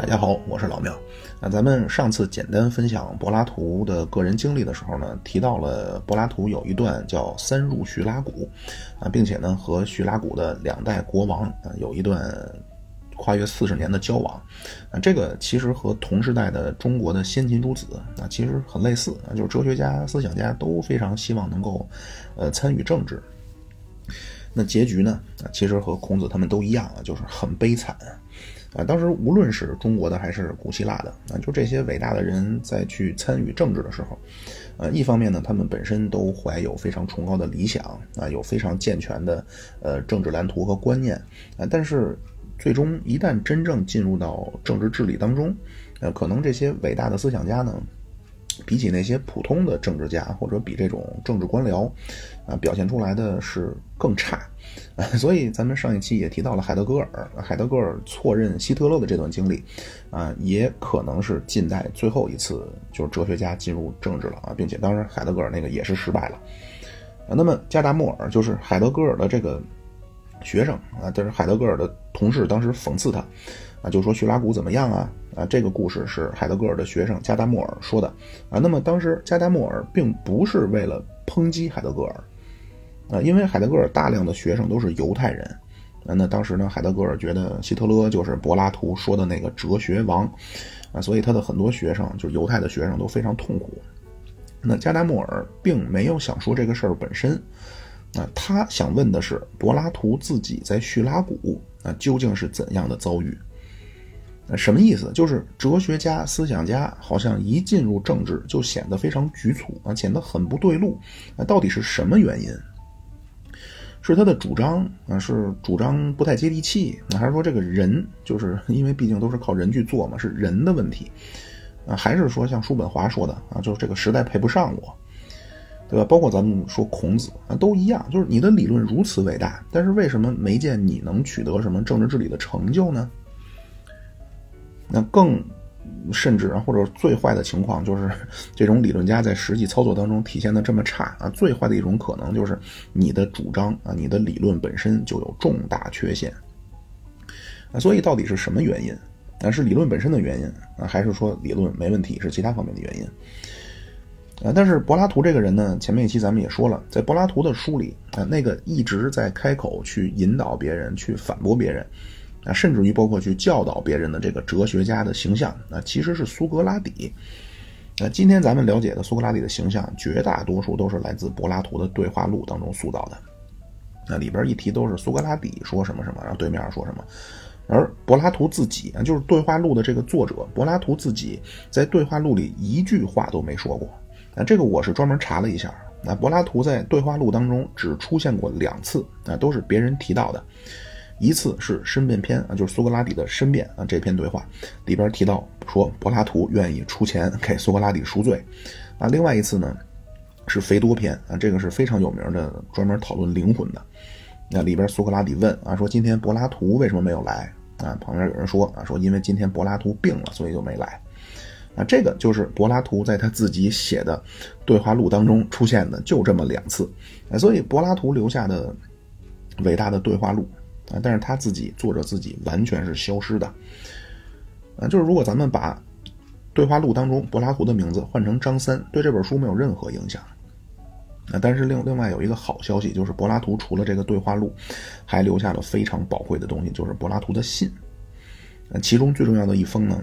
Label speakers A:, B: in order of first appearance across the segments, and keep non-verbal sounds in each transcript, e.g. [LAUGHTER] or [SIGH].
A: 大家好，我是老庙。那咱们上次简单分享柏拉图的个人经历的时候呢，提到了柏拉图有一段叫“三入叙拉古”，啊，并且呢和叙拉古的两代国王啊有一段跨越四十年的交往。啊，这个其实和同时代的中国的先秦诸子啊其实很类似啊，就是哲学家、思想家都非常希望能够呃参与政治。那结局呢啊，其实和孔子他们都一样啊，就是很悲惨。啊，当时无论是中国的还是古希腊的啊，就这些伟大的人在去参与政治的时候，呃，一方面呢，他们本身都怀有非常崇高的理想啊，有非常健全的呃政治蓝图和观念啊，但是最终一旦真正进入到政治治理当中，呃，可能这些伟大的思想家呢。比起那些普通的政治家，或者比这种政治官僚，啊，表现出来的是更差，[LAUGHS] 所以咱们上一期也提到了海德格尔，海德格尔错认希特勒的这段经历，啊，也可能是近代最后一次就是哲学家进入政治了啊，并且当然海德格尔那个也是失败了，啊，那么加达默尔就是海德格尔的这个学生啊，但是海德格尔的同事当时讽刺他。啊，就说叙拉古怎么样啊？啊，这个故事是海德格尔的学生加达默尔说的啊。那么当时加达默尔并不是为了抨击海德格尔啊，因为海德格尔大量的学生都是犹太人啊。那当时呢，海德格尔觉得希特勒就是柏拉图说的那个哲学王啊，所以他的很多学生就是犹太的学生都非常痛苦。那加达默尔并没有想说这个事儿本身啊，他想问的是柏拉图自己在叙拉古啊究竟是怎样的遭遇。什么意思？就是哲学家、思想家好像一进入政治就显得非常局促啊，显得很不对路。那到底是什么原因？是他的主张啊？是主张不太接地气？还是说这个人就是 [LAUGHS] 因为毕竟都是靠人去做嘛，是人的问题啊？还是说像叔本华说的啊，就是这个时代配不上我，对吧？包括咱们说孔子啊，都一样，就是你的理论如此伟大，但是为什么没见你能取得什么政治治理的成就呢？那更甚至啊，或者最坏的情况就是，[LAUGHS] 这种理论家在实际操作当中体现的这么差啊。最坏的一种可能就是，你的主张啊，你的理论本身就有重大缺陷。啊，所以到底是什么原因？啊，是理论本身的原因啊，还是说理论没问题，是其他方面的原因？啊，但是柏拉图这个人呢，前面一期咱们也说了，在柏拉图的书里啊，那个一直在开口去引导别人、去反驳别人。啊，甚至于包括去教导别人的这个哲学家的形象，啊，其实是苏格拉底。那今天咱们了解的苏格拉底的形象，绝大多数都是来自柏拉图的对话录当中塑造的。那里边一提都是苏格拉底说什么什么，然后对面说什么。而柏拉图自己啊，就是对话录的这个作者，柏拉图自己在对话录里一句话都没说过。啊，这个我是专门查了一下，那柏拉图在对话录当中只出现过两次，啊，都是别人提到的。一次是申辩篇啊，就是苏格拉底的申辩啊，这篇对话里边提到说柏拉图愿意出钱给苏格拉底赎罪，啊，另外一次呢是肥多篇啊，这个是非常有名的，专门讨论灵魂的。那里边苏格拉底问啊，说今天柏拉图为什么没有来啊？旁边有人说啊，说因为今天柏拉图病了，所以就没来。啊，这个就是柏拉图在他自己写的对话录当中出现的，就这么两次。啊，所以柏拉图留下的伟大的对话录。啊，但是他自己作者自己完全是消失的，啊，就是如果咱们把对话录当中柏拉图的名字换成张三，对这本书没有任何影响，啊，但是另另外有一个好消息，就是柏拉图除了这个对话录，还留下了非常宝贵的东西，就是柏拉图的信，啊，其中最重要的一封呢，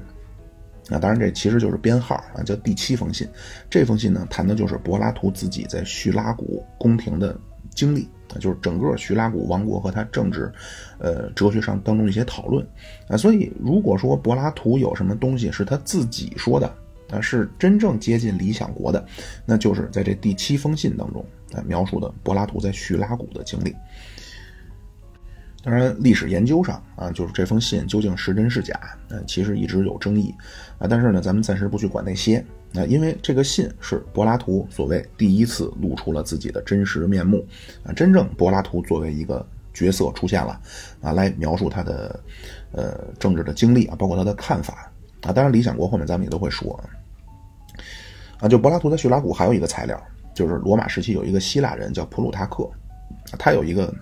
A: 啊，当然这其实就是编号啊，叫第七封信，这封信呢谈的就是柏拉图自己在叙拉古宫廷的经历。啊就是整个叙拉古王国和他政治，呃，哲学上当中一些讨论啊，所以如果说柏拉图有什么东西是他自己说的啊，是真正接近理想国的，那就是在这第七封信当中啊描述的柏拉图在叙拉古的经历。当然，历史研究上啊，就是这封信究竟是真是假，呃，其实一直有争议啊。但是呢，咱们暂时不去管那些啊，因为这个信是柏拉图所谓第一次露出了自己的真实面目啊，真正柏拉图作为一个角色出现了啊，来描述他的呃政治的经历啊，包括他的看法啊。当然，理想国后面咱们也都会说啊。就柏拉图在叙拉古还有一个材料，就是罗马时期有一个希腊人叫普鲁塔克，他有一个。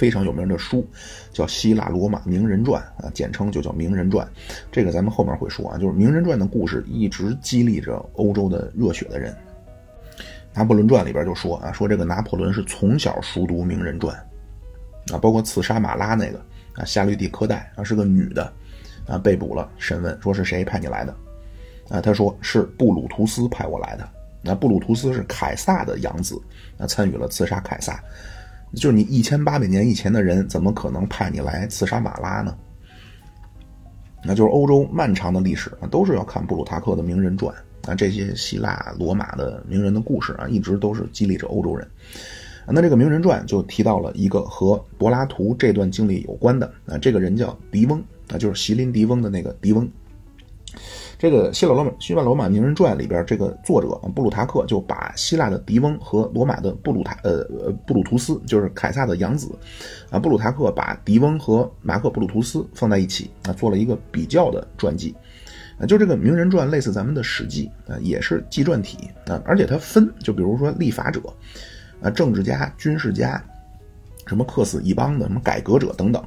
A: 非常有名的书，叫《希腊罗马名人传》啊，简称就叫《名人传》。这个咱们后面会说啊，就是《名人传》的故事一直激励着欧洲的热血的人。拿破仑传里边就说啊，说这个拿破仑是从小熟读《名人传》，啊，包括刺杀马拉那个啊，夏绿蒂·科代啊是个女的，啊被捕了，审问说是谁派你来的？啊，他说是布鲁图斯派我来的。那布鲁图斯是凯撒的养子，啊参与了刺杀凯撒。就是你一千八百年以前的人，怎么可能派你来刺杀马拉呢？那就是欧洲漫长的历史啊，都是要看布鲁塔克的名人传啊，这些希腊、罗马的名人的故事啊，一直都是激励着欧洲人。那这个名人传就提到了一个和柏拉图这段经历有关的啊，这个人叫狄翁啊，就是席琳狄翁的那个狄翁。这个希腊罗马希腊罗马名人传里边，这个作者布鲁塔克就把希腊的狄翁和罗马的布鲁塔呃布鲁图斯，就是凯撒的养子，啊布鲁塔克把狄翁和马克布鲁图斯放在一起啊，做了一个比较的传记，啊就这个名人传类似咱们的史记啊，也是纪传体啊，而且它分，就比如说立法者，啊政治家、军事家，什么克死一邦的，什么改革者等等，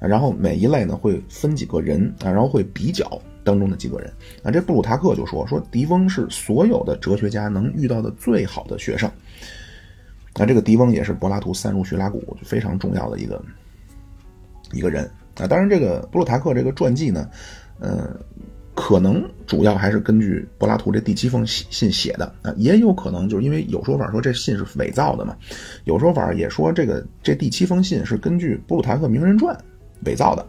A: 然后每一类呢会分几个人啊，然后会比较。当中的几个人啊，这布鲁塔克就说说狄翁是所有的哲学家能遇到的最好的学生。那这个狄翁也是柏拉图三入叙拉古非常重要的一个一个人啊。当然，这个布鲁塔克这个传记呢，呃，可能主要还是根据柏拉图这第七封信写的啊，也有可能就是因为有说法说这信是伪造的嘛，有说法也说这个这第七封信是根据布鲁塔克名人传伪造的。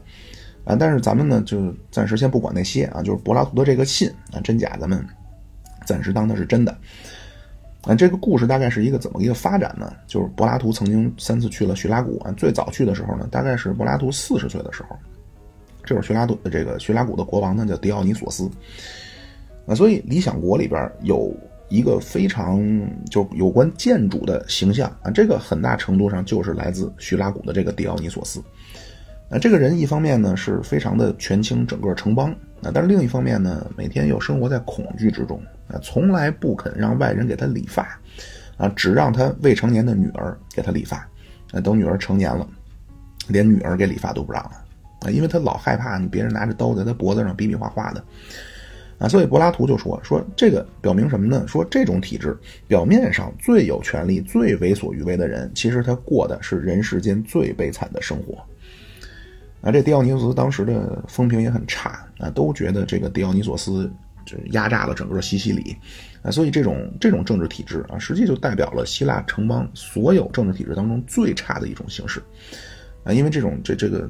A: 啊，但是咱们呢，就暂时先不管那些啊，就是柏拉图的这个信啊，真假咱们暂时当它是真的。啊，这个故事大概是一个怎么一个发展呢？就是柏拉图曾经三次去了叙拉古啊，最早去的时候呢，大概是柏拉图四十岁的时候，这会儿叙拉古的这个叙拉古的国王呢叫狄奥尼索斯。啊，所以《理想国》里边有一个非常就有关建筑的形象啊，这个很大程度上就是来自叙拉古的这个狄奥尼索斯。那这个人一方面呢是非常的权倾整个城邦，啊，但是另一方面呢，每天又生活在恐惧之中，啊，从来不肯让外人给他理发，啊，只让他未成年的女儿给他理发，啊，等女儿成年了，连女儿给理发都不让了，啊，因为他老害怕你别人拿着刀在他脖子上比比划划的，啊，所以柏拉图就说说这个表明什么呢？说这种体制表面上最有权力、最为所欲为的人，其实他过的是人世间最悲惨的生活。啊，这狄奥尼索斯当时的风评也很差啊，都觉得这个狄奥尼索斯就压榨了整个西西里啊，所以这种这种政治体制啊，实际就代表了希腊城邦所有政治体制当中最差的一种形式啊，因为这种这这个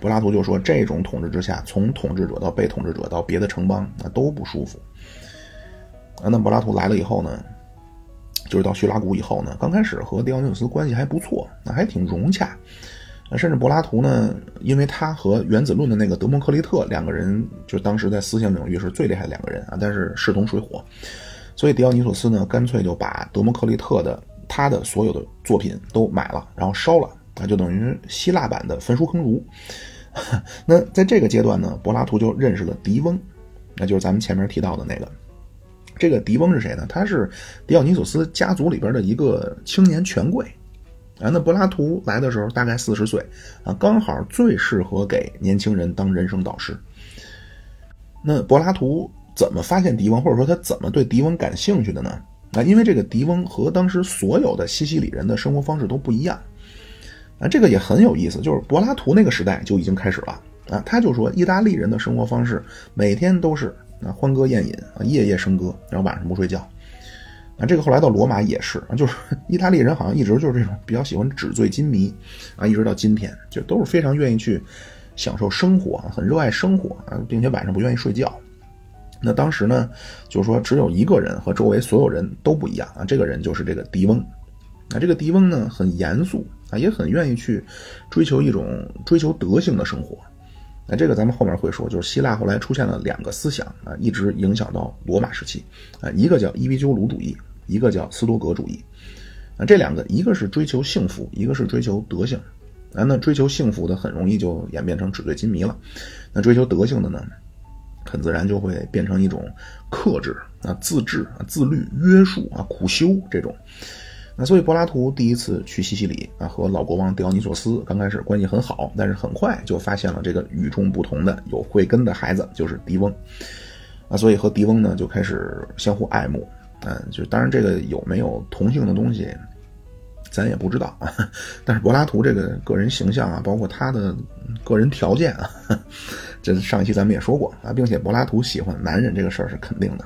A: 柏拉图就说，这种统治之下，从统治者到被统治者到别的城邦啊都不舒服啊。那柏拉图来了以后呢，就是到叙拉古以后呢，刚开始和狄奥尼索斯关系还不错，那还挺融洽。甚至柏拉图呢，因为他和原子论的那个德谟克利特两个人，就当时在思想领域是最厉害的两个人啊，但是势同水火，所以狄奥尼索斯呢，干脆就把德谟克利特的他的所有的作品都买了，然后烧了，啊，就等于希腊版的焚书坑儒。[LAUGHS] 那在这个阶段呢，柏拉图就认识了狄翁，那就是咱们前面提到的那个。这个狄翁是谁呢？他是狄奥尼索斯家族里边的一个青年权贵。啊，那柏拉图来的时候大概四十岁，啊，刚好最适合给年轻人当人生导师。那柏拉图怎么发现狄翁，或者说他怎么对狄翁感兴趣的呢？啊，因为这个狄翁和当时所有的西西里人的生活方式都不一样。啊，这个也很有意思，就是柏拉图那个时代就已经开始了。啊，他就说意大利人的生活方式每天都是啊欢歌宴饮啊夜夜笙歌，然后晚上不睡觉。啊，这个后来到罗马也是啊，就是 [LAUGHS] 意大利人好像一直就是这种比较喜欢纸醉金迷啊，一直到今天就都是非常愿意去享受生活，很热爱生活啊，并且晚上不愿意睡觉。那当时呢，就是说只有一个人和周围所有人都不一样啊，这个人就是这个狄翁。啊，这个狄翁呢很严肃啊，也很愿意去追求一种追求德性的生活。那这个咱们后面会说，就是希腊后来出现了两个思想啊，一直影响到罗马时期啊，一个叫伊壁鸠鲁主义。一个叫斯多格主义，啊，这两个一个是追求幸福，一个是追求德性，啊，那追求幸福的很容易就演变成纸醉金迷了，那追求德性的呢，很自然就会变成一种克制啊、自制啊、自律、约束啊、苦修这种，那所以柏拉图第一次去西西里啊，和老国王狄奥尼索斯刚开始关系很好，但是很快就发现了这个与众不同的有慧根的孩子，就是狄翁。啊，所以和狄翁呢就开始相互爱慕，嗯，就当然这个有没有同性的东西，咱也不知道啊。[LAUGHS] 但是柏拉图这个个人形象啊，包括他的个人条件啊，这上一期咱们也说过啊，并且柏拉图喜欢男人这个事儿是肯定的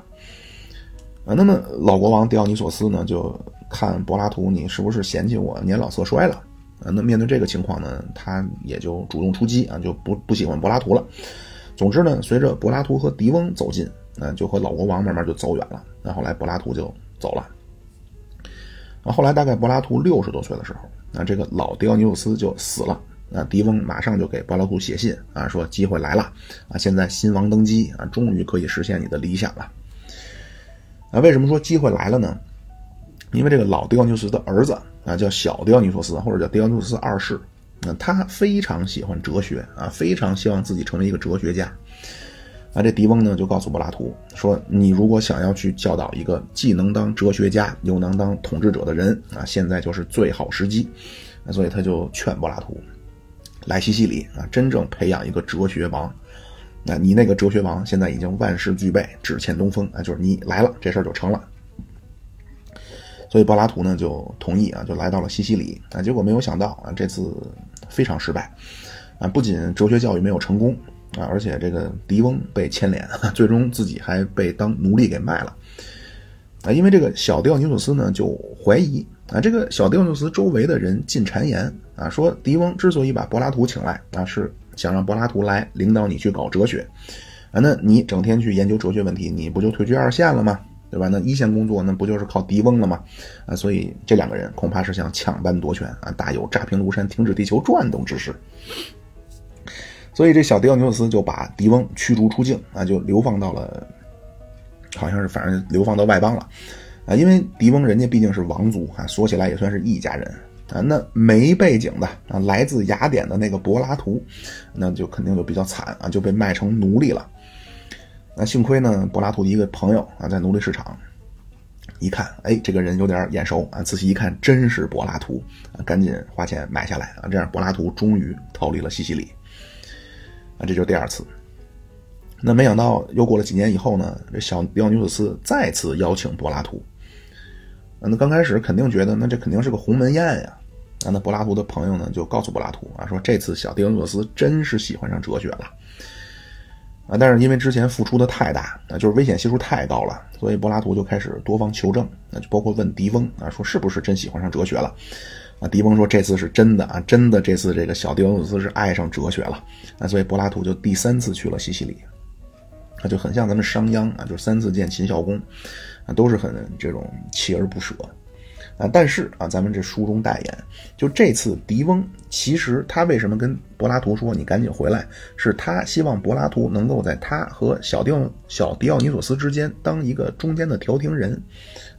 A: 啊。那么老国王狄奥尼索斯呢就。看柏拉图，你是不是嫌弃我年老色衰了？啊，那面对这个情况呢，他也就主动出击啊，就不不喜欢柏拉图了。总之呢，随着柏拉图和狄翁走近，啊，就和老国王慢慢就走远了。那后来柏拉图就走了。啊，后来大概柏拉图六十多岁的时候，那这个老狄奥尼修斯就死了。那狄翁马上就给柏拉图写信啊，说机会来了啊，现在新王登基啊，终于可以实现你的理想了。啊，为什么说机会来了呢？因为这个老狄奥尼修斯的儿子啊，叫小狄奥尼修斯，或者叫狄奥尼修斯二世，那他非常喜欢哲学啊，非常希望自己成为一个哲学家。啊，这狄翁呢就告诉柏拉图说：“你如果想要去教导一个既能当哲学家又能当统治者的人啊，现在就是最好时机。”啊，所以他就劝柏拉图来西西里啊，真正培养一个哲学王。那你那个哲学王现在已经万事俱备，只欠东风啊，就是你来了，这事儿就成了。所以柏拉图呢就同意啊，就来到了西西里啊。结果没有想到啊，这次非常失败啊！不仅哲学教育没有成功啊，而且这个狄翁被牵连，[LAUGHS] 最终自己还被当奴隶给卖了啊！因为这个小狄奥尼索斯呢就怀疑啊，这个小狄奥尼索斯周围的人进谗言啊，说狄翁之所以把柏拉图请来啊，是想让柏拉图来领导你去搞哲学啊。那你整天去研究哲学问题，你不就退居二线了吗？对吧？那一线工作那不就是靠狄翁了吗？啊，所以这两个人恐怕是想抢班夺权啊，大有炸平庐山、停止地球转动之势。所以这小狄奥尼索斯就把狄翁驱逐出境啊，就流放到了，好像是反正流放到外邦了啊。因为狄翁人家毕竟是王族啊，说起来也算是一家人啊。那没背景的啊，来自雅典的那个柏拉图，那就肯定就比较惨啊，就被卖成奴隶了。那幸亏呢，柏拉图的一个朋友啊，在奴隶市场一看，哎，这个人有点眼熟啊，仔细一看，真是柏拉图啊，赶紧花钱买下来啊，这样柏拉图终于逃离了西西里啊，这就是第二次。那没想到又过了几年以后呢，这小狄奥尼索斯再次邀请柏拉图。那刚开始肯定觉得，那这肯定是个鸿门宴呀。啊，那柏拉图的朋友呢，就告诉柏拉图啊，说这次小狄奥尼索斯真是喜欢上哲学了。啊，但是因为之前付出的太大，啊，就是危险系数太高了，所以柏拉图就开始多方求证，那就包括问狄翁啊，说是不是真喜欢上哲学了？啊，狄翁说这次是真的啊，真的这次这个小狄奥尼索斯是爱上哲学了，啊，所以柏拉图就第三次去了西西里，啊，就很像咱们商鞅啊，就三次见秦孝公，啊，都是很这种锲而不舍。啊，但是啊，咱们这书中代言，就这次狄翁，其实他为什么跟柏拉图说你赶紧回来，是他希望柏拉图能够在他和小狄小狄奥尼索斯之间当一个中间的调停人，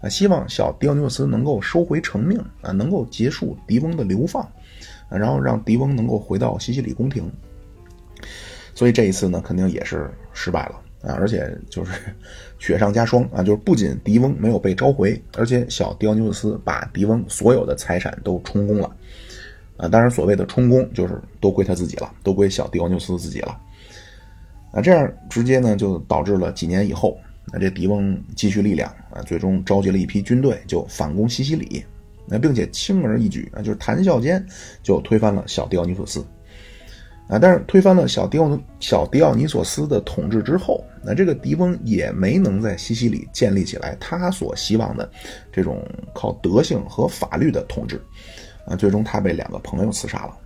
A: 啊，希望小狄奥尼索斯能够收回成命啊，能够结束狄翁的流放，然后让狄翁能够回到西西里宫廷。所以这一次呢，肯定也是失败了。啊，而且就是雪上加霜啊，就是不仅狄翁没有被召回，而且小狄奥尼斯把狄翁所有的财产都充公了，啊，当然所谓的充公就是都归他自己了，都归小狄奥尼斯自己了，啊，这样直接呢就导致了几年以后，啊，这狄翁积蓄力量啊，最终召集了一批军队就反攻西西里，那并且轻而易举啊，就是谈笑间就推翻了小狄奥尼斯。啊，但是推翻了小狄奥小狄奥尼索斯的统治之后，那这个狄翁也没能在西西里建立起来他所希望的这种靠德性和法律的统治，啊，最终他被两个朋友刺杀了。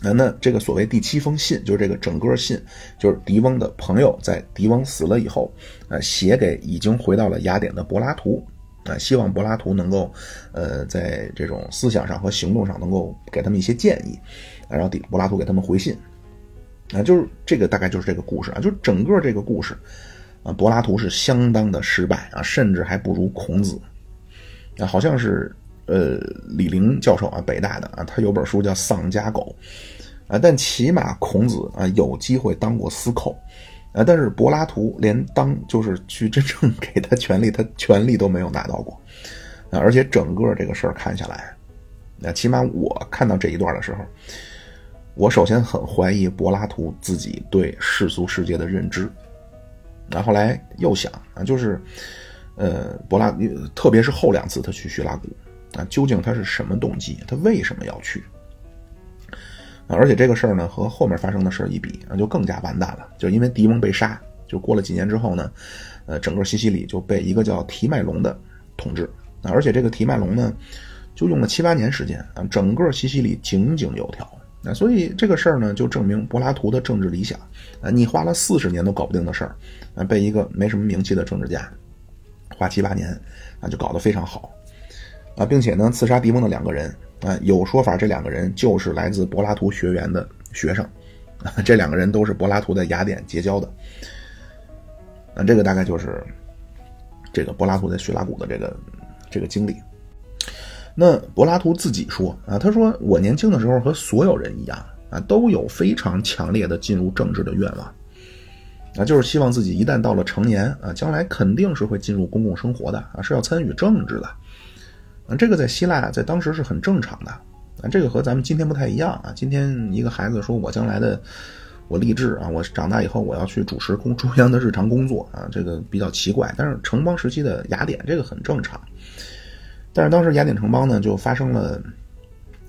A: 那那这个所谓第七封信，就是这个整个信，就是狄翁的朋友在狄翁死了以后，啊，写给已经回到了雅典的柏拉图，啊，希望柏拉图能够，呃，在这种思想上和行动上能够给他们一些建议。然后，底柏拉图给他们回信，啊，就是这个大概就是这个故事啊，就整个这个故事，啊，柏拉图是相当的失败啊，甚至还不如孔子，啊，好像是呃李陵教授啊，北大的啊，他有本书叫《丧家狗》，啊，但起码孔子啊有机会当过司寇，啊，但是柏拉图连当就是去真正给他权力，他权力都没有拿到过，啊，而且整个这个事儿看下来，那起码我看到这一段的时候，我首先很怀疑柏拉图自己对世俗世界的认知。然后来又想啊，就是，呃，柏拉，特别是后两次他去叙拉古啊，究竟他是什么动机？他为什么要去？而且这个事儿呢，和后面发生的事儿一比啊，就更加完蛋了。就因为狄翁被杀，就过了几年之后呢，呃，整个西西里就被一个叫提麦隆的统治啊，而且这个提麦隆呢，就用了七八年时间啊，整个西西里井井有条。那所以这个事儿呢，就证明柏拉图的政治理想啊，你花了四十年都搞不定的事儿，啊，被一个没什么名气的政治家花七八年啊，就搞得非常好啊，并且呢，刺杀狄翁的两个人啊，有说法这两个人就是来自柏拉图学员的学生啊，这两个人都是柏拉图的雅典结交的，那这个大概就是这个柏拉图在叙拉古的这个这个经历。那柏拉图自己说啊，他说我年轻的时候和所有人一样啊，都有非常强烈的进入政治的愿望，啊，就是希望自己一旦到了成年啊，将来肯定是会进入公共生活的啊，是要参与政治的，啊，这个在希腊在当时是很正常的啊，这个和咱们今天不太一样啊，今天一个孩子说我将来的我立志啊，我长大以后我要去主持公中央的日常工作啊，这个比较奇怪，但是城邦时期的雅典这个很正常。但是当时雅典城邦呢，就发生了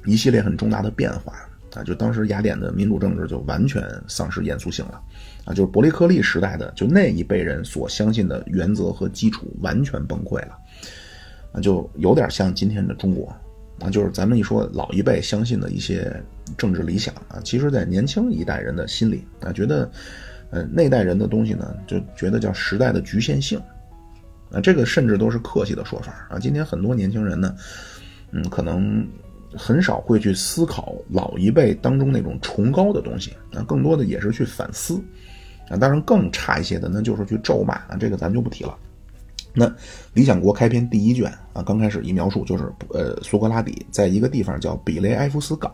A: 一系列很重大的变化啊！就当时雅典的民主政治就完全丧失严肃性了啊！就是伯利克利时代的就那一辈人所相信的原则和基础完全崩溃了啊！就有点像今天的中国啊！就是咱们一说老一辈相信的一些政治理想啊，其实在年轻一代人的心里啊，觉得呃那代人的东西呢，就觉得叫时代的局限性。啊，这个甚至都是客气的说法啊！今天很多年轻人呢，嗯，可能很少会去思考老一辈当中那种崇高的东西啊，更多的也是去反思啊。当然，更差一些的那就是去咒骂啊，这个咱就不提了。那《理想国》开篇第一卷啊，刚开始一描述就是，呃，苏格拉底在一个地方叫比雷埃夫斯港，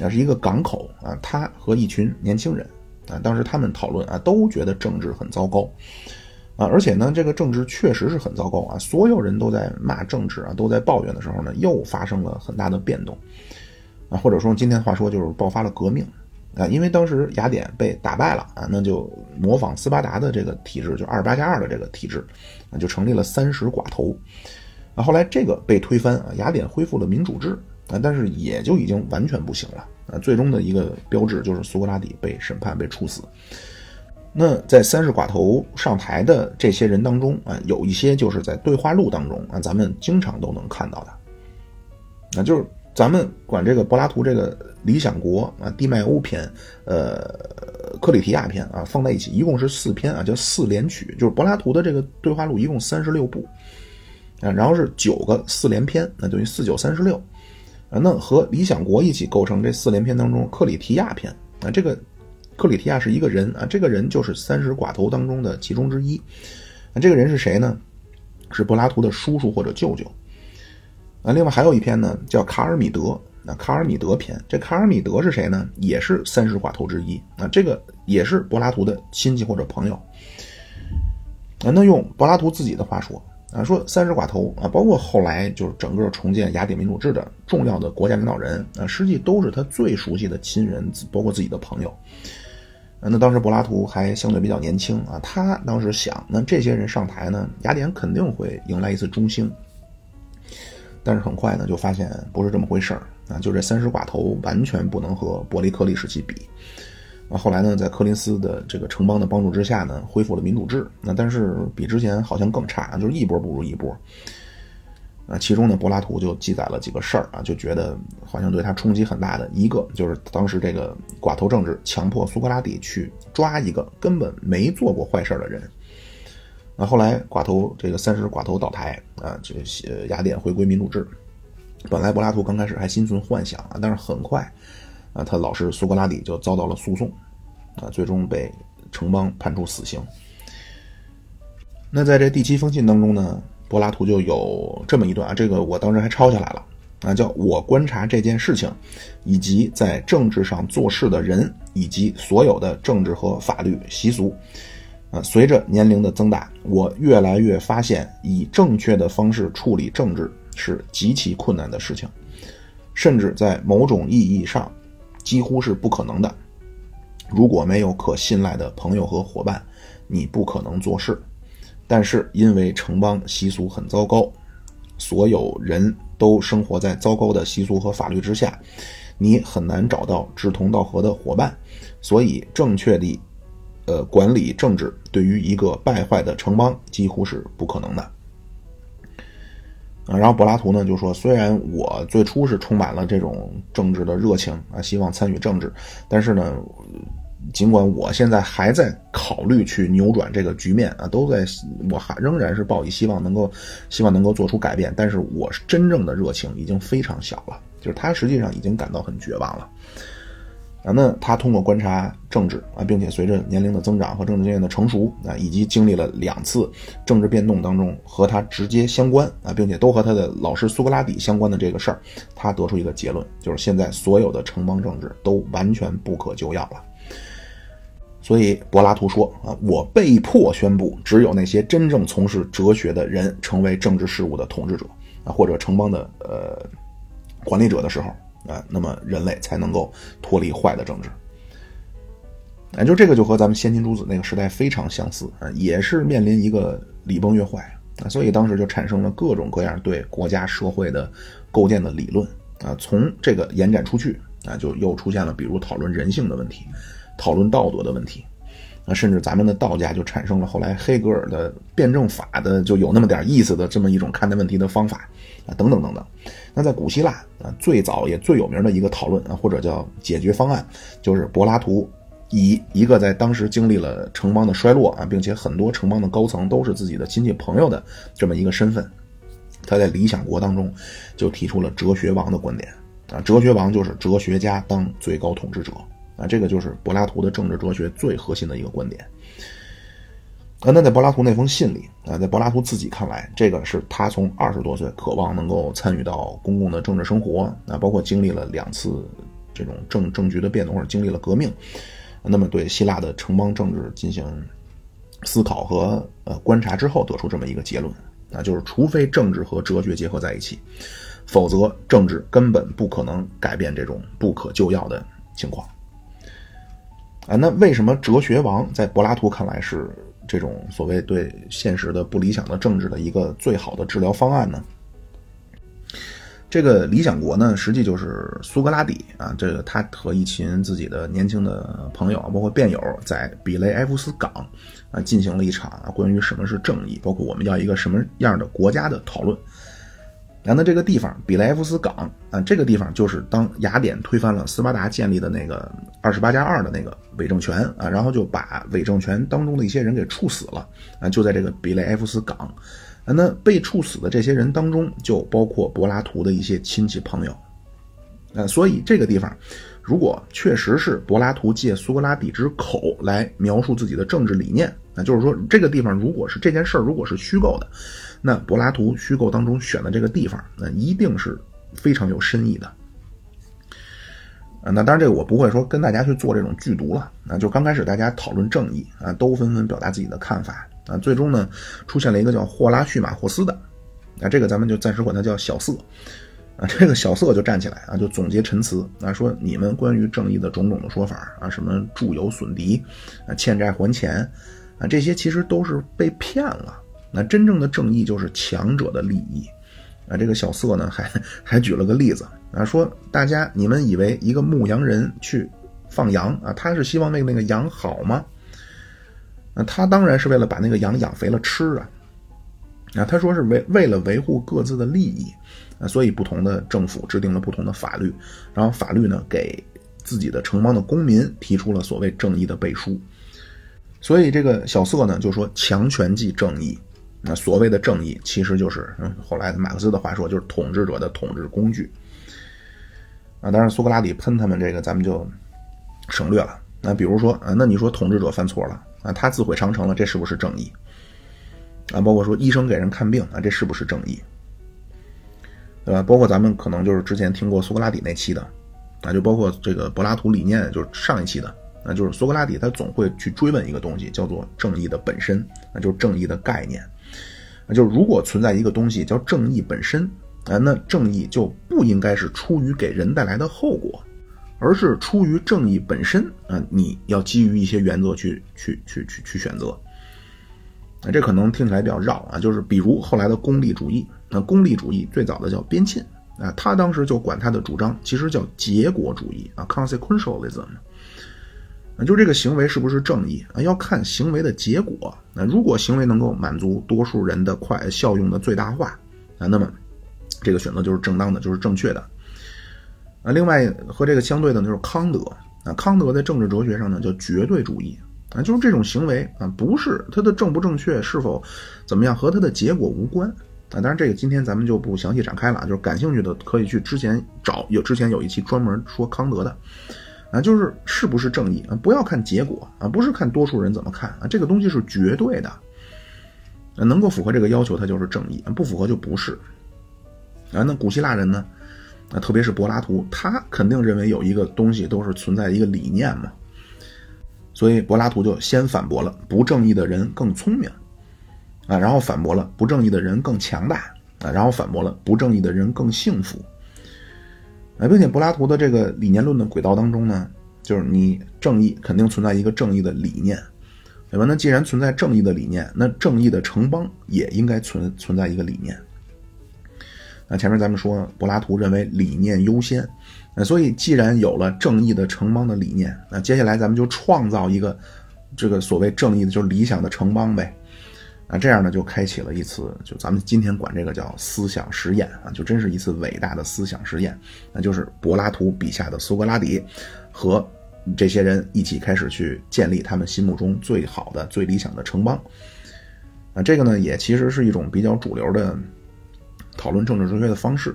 A: 啊，是一个港口啊，他和一群年轻人啊，当时他们讨论啊，都觉得政治很糟糕。啊，而且呢，这个政治确实是很糟糕啊！所有人都在骂政治啊，都在抱怨的时候呢，又发生了很大的变动，啊，或者说今天话说就是爆发了革命啊！因为当时雅典被打败了啊，那就模仿斯巴达的这个体制，就二八加二的这个体制，啊，就成立了三十寡头，啊，后来这个被推翻啊，雅典恢复了民主制啊，但是也就已经完全不行了啊！最终的一个标志就是苏格拉底被审判被处死。那在三世寡头上台的这些人当中啊，有一些就是在对话录当中啊，咱们经常都能看到的，啊，就是咱们管这个柏拉图这个《理想国》啊，《地脉欧篇》呃，《克里提亚篇》啊，放在一起，一共是四篇啊，叫四连曲，就是柏拉图的这个对话录一共三十六部啊，然后是九个四连篇，那等于四九三十六啊，那和《理想国》一起构成这四连篇当中《克里提亚篇》啊，这个。克里提亚是一个人啊，这个人就是三十寡头当中的其中之一。那这个人是谁呢？是柏拉图的叔叔或者舅舅。啊，另外还有一篇呢，叫卡尔米德。那卡尔米德篇，这卡尔米德是谁呢？也是三十寡头之一。啊，这个也是柏拉图的亲戚或者朋友。啊，那用柏拉图自己的话说啊，说三十寡头啊，包括后来就是整个重建雅典民主制的重要的国家领导人啊，实际都是他最熟悉的亲人，包括自己的朋友。那当时柏拉图还相对比较年轻啊，他当时想，那这些人上台呢，雅典肯定会迎来一次中兴。但是很快呢，就发现不是这么回事儿啊，就这三十寡头完全不能和伯利克利时期比。啊，后来呢，在柯林斯的这个城邦的帮助之下呢，恢复了民主制。那但是比之前好像更差，就是一波不如一波。啊，其中呢，柏拉图就记载了几个事儿啊，就觉得好像对他冲击很大的一个，就是当时这个寡头政治强迫苏格拉底去抓一个根本没做过坏事的人。那后来寡头这个三十寡头倒台啊，这个雅典回归民主制。本来柏拉图刚开始还心存幻想啊，但是很快啊，他老师苏格拉底就遭到了诉讼啊，最终被城邦判处死刑。那在这第七封信当中呢？柏拉图就有这么一段啊，这个我当时还抄下来了啊，叫我观察这件事情，以及在政治上做事的人，以及所有的政治和法律习俗，啊，随着年龄的增大，我越来越发现，以正确的方式处理政治是极其困难的事情，甚至在某种意义上，几乎是不可能的。如果没有可信赖的朋友和伙伴，你不可能做事。但是因为城邦习俗很糟糕，所有人都生活在糟糕的习俗和法律之下，你很难找到志同道合的伙伴，所以正确的。呃，管理政治对于一个败坏的城邦几乎是不可能的。啊，然后柏拉图呢就说，虽然我最初是充满了这种政治的热情啊，希望参与政治，但是呢，尽管我现在还在考虑去扭转这个局面啊，都在，我还仍然是抱以希望能够，希望能够做出改变，但是我真正的热情已经非常小了，就是他实际上已经感到很绝望了。啊，那他通过观察政治啊，并且随着年龄的增长和政治经验的成熟啊，以及经历了两次政治变动当中和他直接相关啊，并且都和他的老师苏格拉底相关的这个事儿，他得出一个结论，就是现在所有的城邦政治都完全不可救药了。所以柏拉图说啊，我被迫宣布，只有那些真正从事哲学的人成为政治事务的统治者啊，或者城邦的呃管理者的时候。啊，那么人类才能够脱离坏的政治。啊，就这个就和咱们先秦诸子那个时代非常相似啊，也是面临一个礼崩乐坏啊，所以当时就产生了各种各样对国家社会的构建的理论啊，从这个延展出去啊，就又出现了比如讨论人性的问题，讨论道德的问题。那甚至咱们的道家就产生了后来黑格尔的辩证法的，就有那么点意思的这么一种看待问题的方法啊，等等等等。那在古希腊啊，最早也最有名的一个讨论啊，或者叫解决方案，就是柏拉图以一个在当时经历了城邦的衰落啊，并且很多城邦的高层都是自己的亲戚朋友的这么一个身份，他在《理想国》当中就提出了哲学王的观点啊，哲学王就是哲学家当最高统治者。啊，这个就是柏拉图的政治哲学最核心的一个观点。啊，那在柏拉图那封信里啊，在柏拉图自己看来，这个是他从二十多岁渴望能够参与到公共的政治生活啊，包括经历了两次这种政政局的变动，或者经历了革命，那么对希腊的城邦政治进行思考和呃观察之后，得出这么一个结论啊，就是除非政治和哲学结合在一起，否则政治根本不可能改变这种不可救药的情况。啊，那为什么哲学王在柏拉图看来是这种所谓对现实的不理想的政治的一个最好的治疗方案呢？这个理想国呢，实际就是苏格拉底啊，这个他和一群自己的年轻的朋友，包括辩友，在比雷埃夫斯港啊，进行了一场关于什么是正义，包括我们要一个什么样的国家的讨论。然后这个地方比莱夫斯港啊，这个地方就是当雅典推翻了斯巴达建立的那个二十八加二的那个伪政权啊，然后就把伪政权当中的一些人给处死了啊，就在这个比雷埃夫斯港啊，那被处死的这些人当中就包括柏拉图的一些亲戚朋友啊，所以这个地方如果确实是柏拉图借苏格拉底之口来描述自己的政治理念啊，就是说这个地方如果是这件事儿如果是虚构的。那柏拉图虚构当中选的这个地方，那一定是非常有深意的。啊，那当然这个我不会说跟大家去做这种剧毒了。啊，就刚开始大家讨论正义啊，都纷纷表达自己的看法啊，最终呢出现了一个叫霍拉叙马霍斯的，啊，这个咱们就暂时管他叫小色。啊，这个小色就站起来啊，就总结陈词啊，说你们关于正义的种种的说法啊，什么助有损敌啊，欠债还钱啊，这些其实都是被骗了。那真正的正义就是强者的利益，啊，这个小色呢还还举了个例子啊，说大家你们以为一个牧羊人去放羊啊，他是希望那个那个羊好吗？那他当然是为了把那个羊养肥了吃啊，啊，他说是为为了维护各自的利益啊，所以不同的政府制定了不同的法律，然后法律呢给自己的城邦的公民提出了所谓正义的背书，所以这个小色呢就说强权即正义。那所谓的正义，其实就是嗯，后来马克思的话说，就是统治者的统治工具。啊，当然苏格拉底喷他们这个，咱们就省略了。那比如说啊，那你说统治者犯错了啊，他自毁长城了，这是不是正义？啊，包括说医生给人看病啊，这是不是正义？对吧？包括咱们可能就是之前听过苏格拉底那期的，啊，就包括这个柏拉图理念，就是上一期的那就是苏格拉底他总会去追问一个东西，叫做正义的本身，那就是正义的概念。就是如果存在一个东西叫正义本身，啊，那正义就不应该是出于给人带来的后果，而是出于正义本身啊，你要基于一些原则去去去去去选择。那这可能听起来比较绕啊，就是比如后来的功利主义，那功利主义最早的叫边沁啊，他当时就管他的主张其实叫结果主义啊，consequentialism。就这个行为是不是正义啊？要看行为的结果。那如果行为能够满足多数人的快效用的最大化啊，那么这个选择就是正当的，就是正确的。啊，另外和这个相对的呢就是康德啊，康德在政治哲学上呢叫绝对主义。啊，就是这种行为啊，不是它的正不正确，是否怎么样，和它的结果无关啊。当然，这个今天咱们就不详细展开了，就是感兴趣的可以去之前找有之前有一期专门说康德的啊，就是是不是正义啊，不要看结果啊，不是看多数人怎么看啊，这个东西是绝对的，啊能够符合这个要求，它就是正义，不符合就不是啊。那古希腊人呢，啊，特别是柏拉图，他肯定认为有一个东西都是存在一个理念嘛。所以柏拉图就先反驳了不正义的人更聪明，啊，然后反驳了不正义的人更强大，啊，然后反驳了不正义的人更幸福，啊，并且柏拉图的这个理念论的轨道当中呢，就是你正义肯定存在一个正义的理念，对吧？那既然存在正义的理念，那正义的城邦也应该存存在一个理念。那前面咱们说柏拉图认为理念优先。那所以，既然有了正义的城邦的理念，那接下来咱们就创造一个这个所谓正义的，就是理想的城邦呗。那，这样呢，就开启了一次，就咱们今天管这个叫思想实验啊，就真是一次伟大的思想实验。那就是柏拉图笔下的苏格拉底和这些人一起开始去建立他们心目中最好的、最理想的城邦。啊，这个呢，也其实是一种比较主流的讨论政治哲学的方式。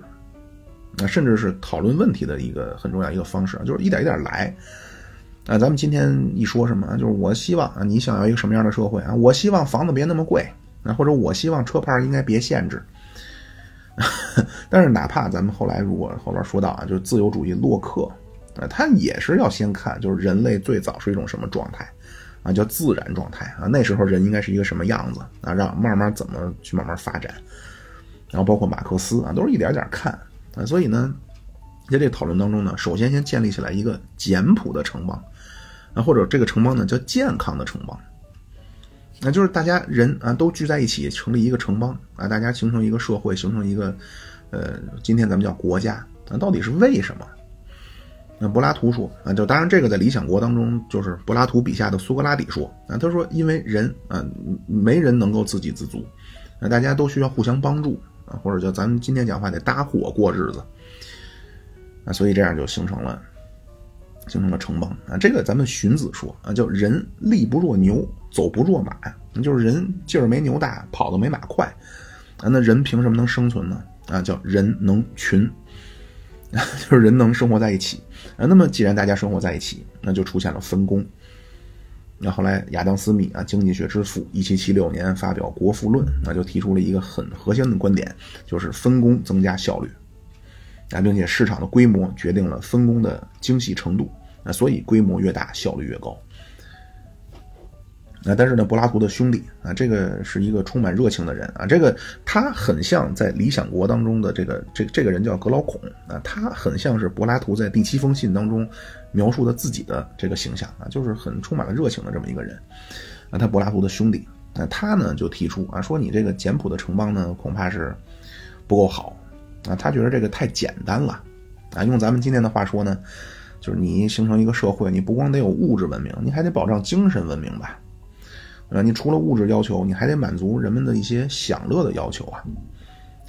A: 那甚至是讨论问题的一个很重要一个方式，就是一点一点来。啊，咱们今天一说什么就是我希望啊，你想要一个什么样的社会啊？我希望房子别那么贵啊，或者我希望车牌应该别限制。[LAUGHS] 但是哪怕咱们后来如果后边说到啊，就是自由主义洛克啊，他也是要先看就是人类最早是一种什么状态啊，叫自然状态啊，那时候人应该是一个什么样子啊，让慢慢怎么去慢慢发展。然后包括马克思啊，都是一点点看。啊，所以呢，在这讨论当中呢，首先先建立起来一个简朴的城邦，啊，或者这个城邦呢叫健康的城邦，那就是大家人啊都聚在一起成立一个城邦啊，大家形成一个社会，形成一个呃，今天咱们叫国家，那到底是为什么？那柏拉图说啊，就当然这个在《理想国》当中，就是柏拉图笔下的苏格拉底说啊，他说因为人啊没人能够自给自足，那大家都需要互相帮助。啊，或者叫咱们今天讲话得搭伙过日子，啊，所以这样就形成了，形成了城邦啊。这个咱们荀子说啊，叫人力不若牛，走不若马，就是人劲儿没牛大，跑的没马快，啊，那人凭什么能生存呢？啊，叫人能群，啊 [LAUGHS] 就是人能生活在一起啊。那么既然大家生活在一起，那就出现了分工。那后来，亚当·斯密啊，经济学之父，一七七六年发表《国富论》，那就提出了一个很核心的观点，就是分工增加效率，啊，并且市场的规模决定了分工的精细程度，啊，所以规模越大，效率越高。啊，但是呢，柏拉图的兄弟啊，这个是一个充满热情的人啊，这个他很像在《理想国》当中的这个这这个人叫格劳孔啊，他很像是柏拉图在第七封信当中描述的自己的这个形象啊，就是很充满了热情的这么一个人啊，他柏拉图的兄弟啊，他呢就提出啊，说你这个简朴的城邦呢恐怕是不够好啊，他觉得这个太简单了。啊，用咱们今天的话说呢，就是你形成一个社会，你不光得有物质文明，你还得保障精神文明吧。啊，你除了物质要求，你还得满足人们的一些享乐的要求啊，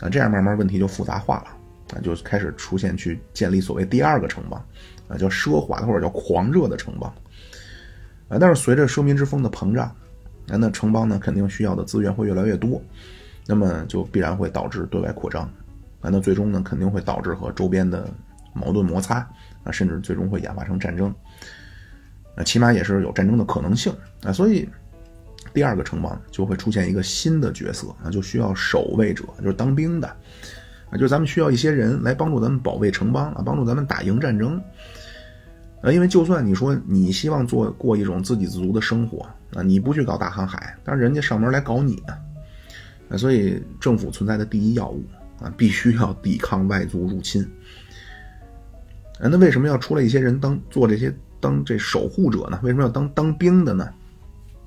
A: 啊，这样慢慢问题就复杂化了，啊，就开始出现去建立所谓第二个城邦，啊，叫奢华的或者叫狂热的城邦，啊，但是随着奢靡之风的膨胀，啊，那城邦呢肯定需要的资源会越来越多，那么就必然会导致对外扩张，那最终呢肯定会导致和周边的矛盾摩擦，啊，甚至最终会演化成战争，啊，起码也是有战争的可能性，啊，所以。第二个城邦就会出现一个新的角色啊，就需要守卫者，就是当兵的啊，就是咱们需要一些人来帮助咱们保卫城邦啊，帮助咱们打赢战争啊，因为就算你说你希望做过一种自给自足的生活啊，你不去搞大航海，但是人家上门来搞你啊，啊，所以政府存在的第一要务啊，必须要抵抗外族入侵。啊，那为什么要出来一些人当做这些当这守护者呢？为什么要当当兵的呢？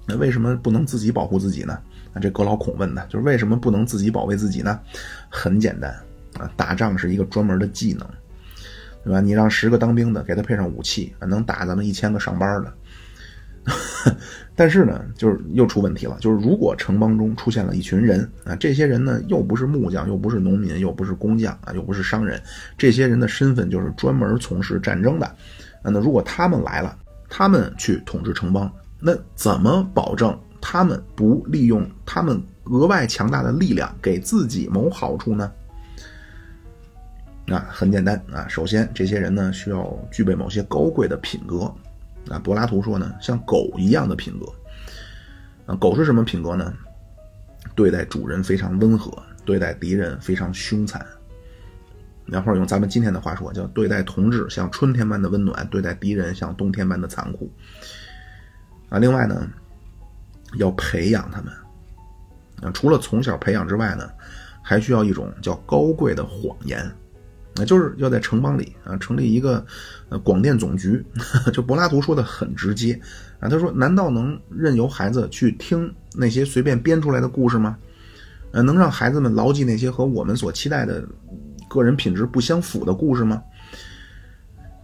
A: 那为什么不能自己保护自己呢？啊，这葛老孔问的就是为什么不能自己保卫自己呢？很简单啊，打仗是一个专门的技能。对吧？你让十个当兵的给他配上武器，能打咱们一千个上班的。[LAUGHS] 但是呢，就是又出问题了。就是如果城邦中出现了一群人啊，这些人呢又不是木匠，又不是农民，又不是工匠啊，又不是商人，这些人的身份就是专门从事战争的。啊，那如果他们来了，他们去统治城邦，那怎么保证他们不利用他们额外强大的力量给自己谋好处呢？啊，很简单啊。首先，这些人呢需要具备某些高贵的品格。啊，柏拉图说呢，像狗一样的品格。啊，狗是什么品格呢？对待主人非常温和，对待敌人非常凶残。然后用咱们今天的话说，叫对待同志像春天般的温暖，对待敌人像冬天般的残酷。啊，另外呢，要培养他们。啊，除了从小培养之外呢，还需要一种叫高贵的谎言。那就是要在城邦里啊成立一个呃广电总局，[LAUGHS] 就柏拉图说的很直接啊，他说难道能任由孩子去听那些随便编出来的故事吗？呃，能让孩子们牢记那些和我们所期待的个人品质不相符的故事吗？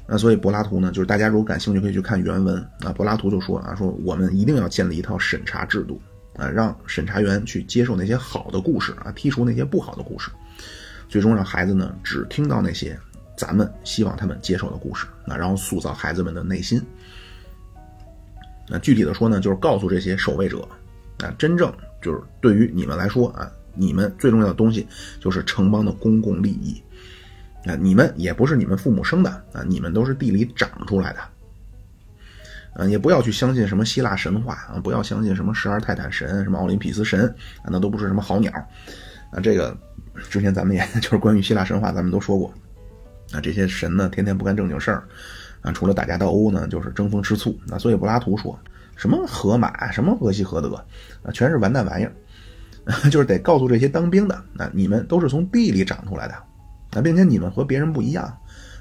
A: 那所以柏拉图呢，就是大家如果感兴趣可以去看原文啊，柏拉图就说啊，说我们一定要建立一套审查制度啊，让审查员去接受那些好的故事啊，剔除那些不好的故事。最终让孩子呢只听到那些咱们希望他们接受的故事，那然后塑造孩子们的内心。那具体的说呢，就是告诉这些守卫者，啊，真正就是对于你们来说啊，你们最重要的东西就是城邦的公共利益。啊，你们也不是你们父母生的啊，你们都是地里长出来的。啊，也不要去相信什么希腊神话啊，不要相信什么十二泰坦神、什么奥林匹斯神啊，那都不是什么好鸟。啊，这个。之前咱们也 [LAUGHS] 就是关于希腊神话，咱们都说过，啊，这些神呢，天天不干正经事儿，啊，除了打架斗殴呢，就是争风吃醋。那所以柏拉图说什么荷马，什么俄西何德，啊，全是完蛋玩意儿，[LAUGHS] 就是得告诉这些当兵的，啊，你们都是从地里长出来的，啊，并且你们和别人不一样，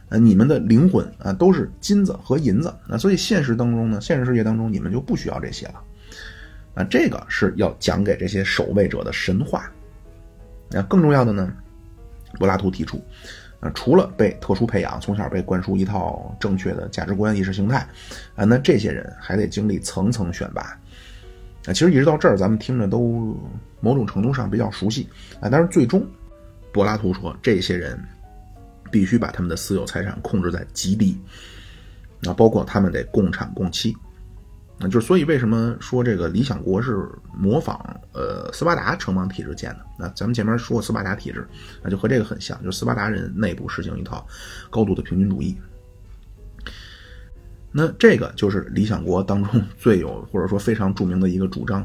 A: 啊，你们的灵魂啊都是金子和银子，啊，所以现实当中呢，现实世界当中你们就不需要这些了，啊，这个是要讲给这些守卫者的神话。那更重要的呢，柏拉图提出，啊，除了被特殊培养，从小被灌输一套正确的价值观、意识形态，啊，那这些人还得经历层层选拔，啊，其实一直到这儿，咱们听着都某种程度上比较熟悉，啊，但是最终，柏拉图说，这些人必须把他们的私有财产控制在极低，啊，包括他们得共产共妻。那就是所以，为什么说这个理想国是模仿呃斯巴达城邦体制建的？那咱们前面说过斯巴达体制，那就和这个很像，就斯巴达人内部实行一套高度的平均主义。那这个就是理想国当中 [LAUGHS] 最有或者说非常著名的一个主张。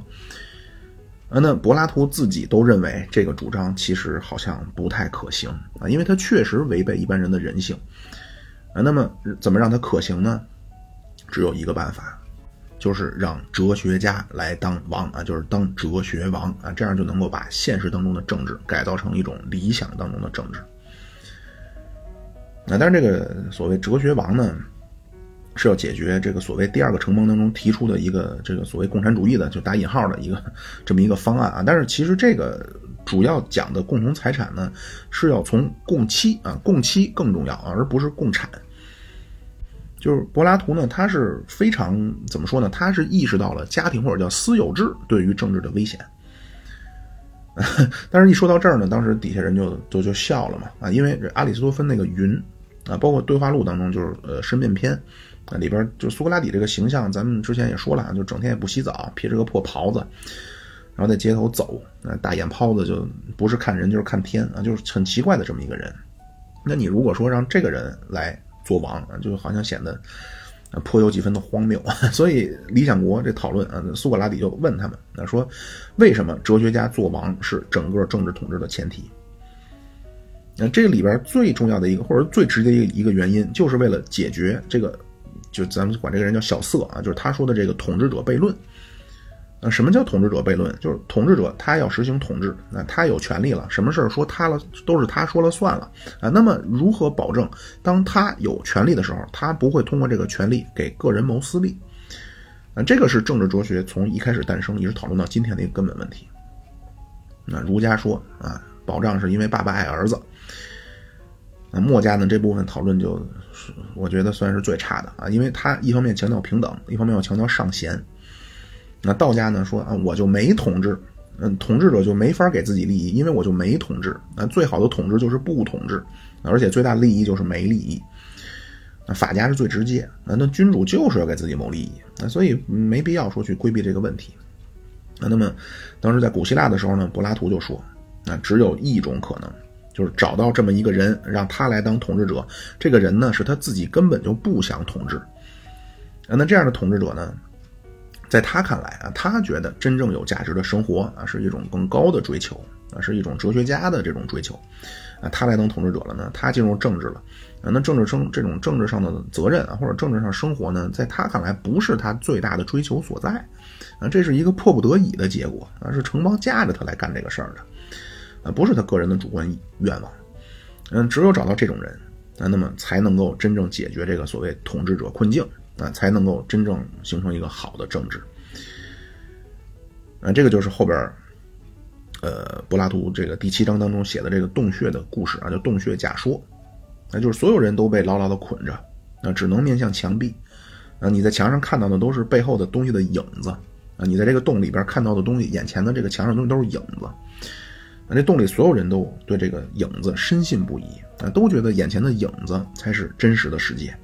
A: 啊，那柏拉图自己都认为这个主张其实好像不太可行啊，因为它确实违背一般人的人性。啊，那么怎么让它可行呢？只有一个办法。就是让哲学家来当王啊，就是当哲学王啊，这样就能够把现实当中的政治改造成一种理想当中的政治。那但是这个所谓哲学王呢，是要解决这个所谓第二个城邦当中提出的一个这个所谓共产主义的就打引号的一个这么一个方案啊。但是其实这个主要讲的共同财产呢，是要从共妻啊，共妻更重要，而不是共产。就是柏拉图呢，他是非常怎么说呢？他是意识到了家庭或者叫私有制对于政治的危险。[LAUGHS] 但是，一说到这儿呢，当时底下人就就就笑了嘛啊，因为阿里斯多芬那个云啊，包括对话录当中就是呃申辩篇啊里边，就苏格拉底这个形象，咱们之前也说了，就整天也不洗澡，披着个破袍子，然后在街头走，啊大眼泡子就不是看人就是看天啊，就是很奇怪的这么一个人。那你如果说让这个人来。做王啊，就好像显得颇有几分的荒谬。[LAUGHS] 所以《理想国》这讨论啊，苏格拉底就问他们啊，说为什么哲学家做王是整个政治统治的前提？那这里边最重要的一个，或者最直接一个一个原因，就是为了解决这个就咱们管这个人叫小色啊，就是他说的这个统治者悖论。那，什么叫统治者悖论？就是统治者他要实行统治，那他有权利了，什么事儿说他了都是他说了算了啊。那么如何保证当他有权利的时候，他不会通过这个权利给个人谋私利？啊，这个是政治哲学从一开始诞生一直讨论到今天的一个根本问题。那儒家说啊，保障是因为爸爸爱儿子。那墨家呢这部分讨论就是，我觉得算是最差的啊，因为他一方面强调平等，一方面又强调上贤。那道家呢说啊，我就没统治，嗯，统治者就没法给自己利益，因为我就没统治。那最好的统治就是不统治，而且最大利益就是没利益。那法家是最直接，那那君主就是要给自己谋利益，那所以没必要说去规避这个问题。那那么当时在古希腊的时候呢，柏拉图就说，那只有一种可能，就是找到这么一个人，让他来当统治者。这个人呢是他自己根本就不想统治。啊那这样的统治者呢？在他看来啊，他觉得真正有价值的生活啊，是一种更高的追求啊，是一种哲学家的这种追求啊。他来当统治者了呢，他进入政治了啊。那政治生这种政治上的责任啊，或者政治上生活呢，在他看来不是他最大的追求所在啊。这是一个迫不得已的结果啊，是城邦架着他来干这个事儿的啊，不是他个人的主观愿望。嗯，只有找到这种人啊，那么才能够真正解决这个所谓统治者困境。啊，才能够真正形成一个好的政治。啊，这个就是后边呃，柏拉图这个第七章当中写的这个洞穴的故事啊，叫洞穴假说。那就是所有人都被牢牢的捆着，啊，只能面向墙壁。啊，你在墙上看到的都是背后的东西的影子。啊，你在这个洞里边看到的东西，眼前的这个墙上东西都是影子。啊，这洞里所有人都对这个影子深信不疑。啊，都觉得眼前的影子才是真实的世界。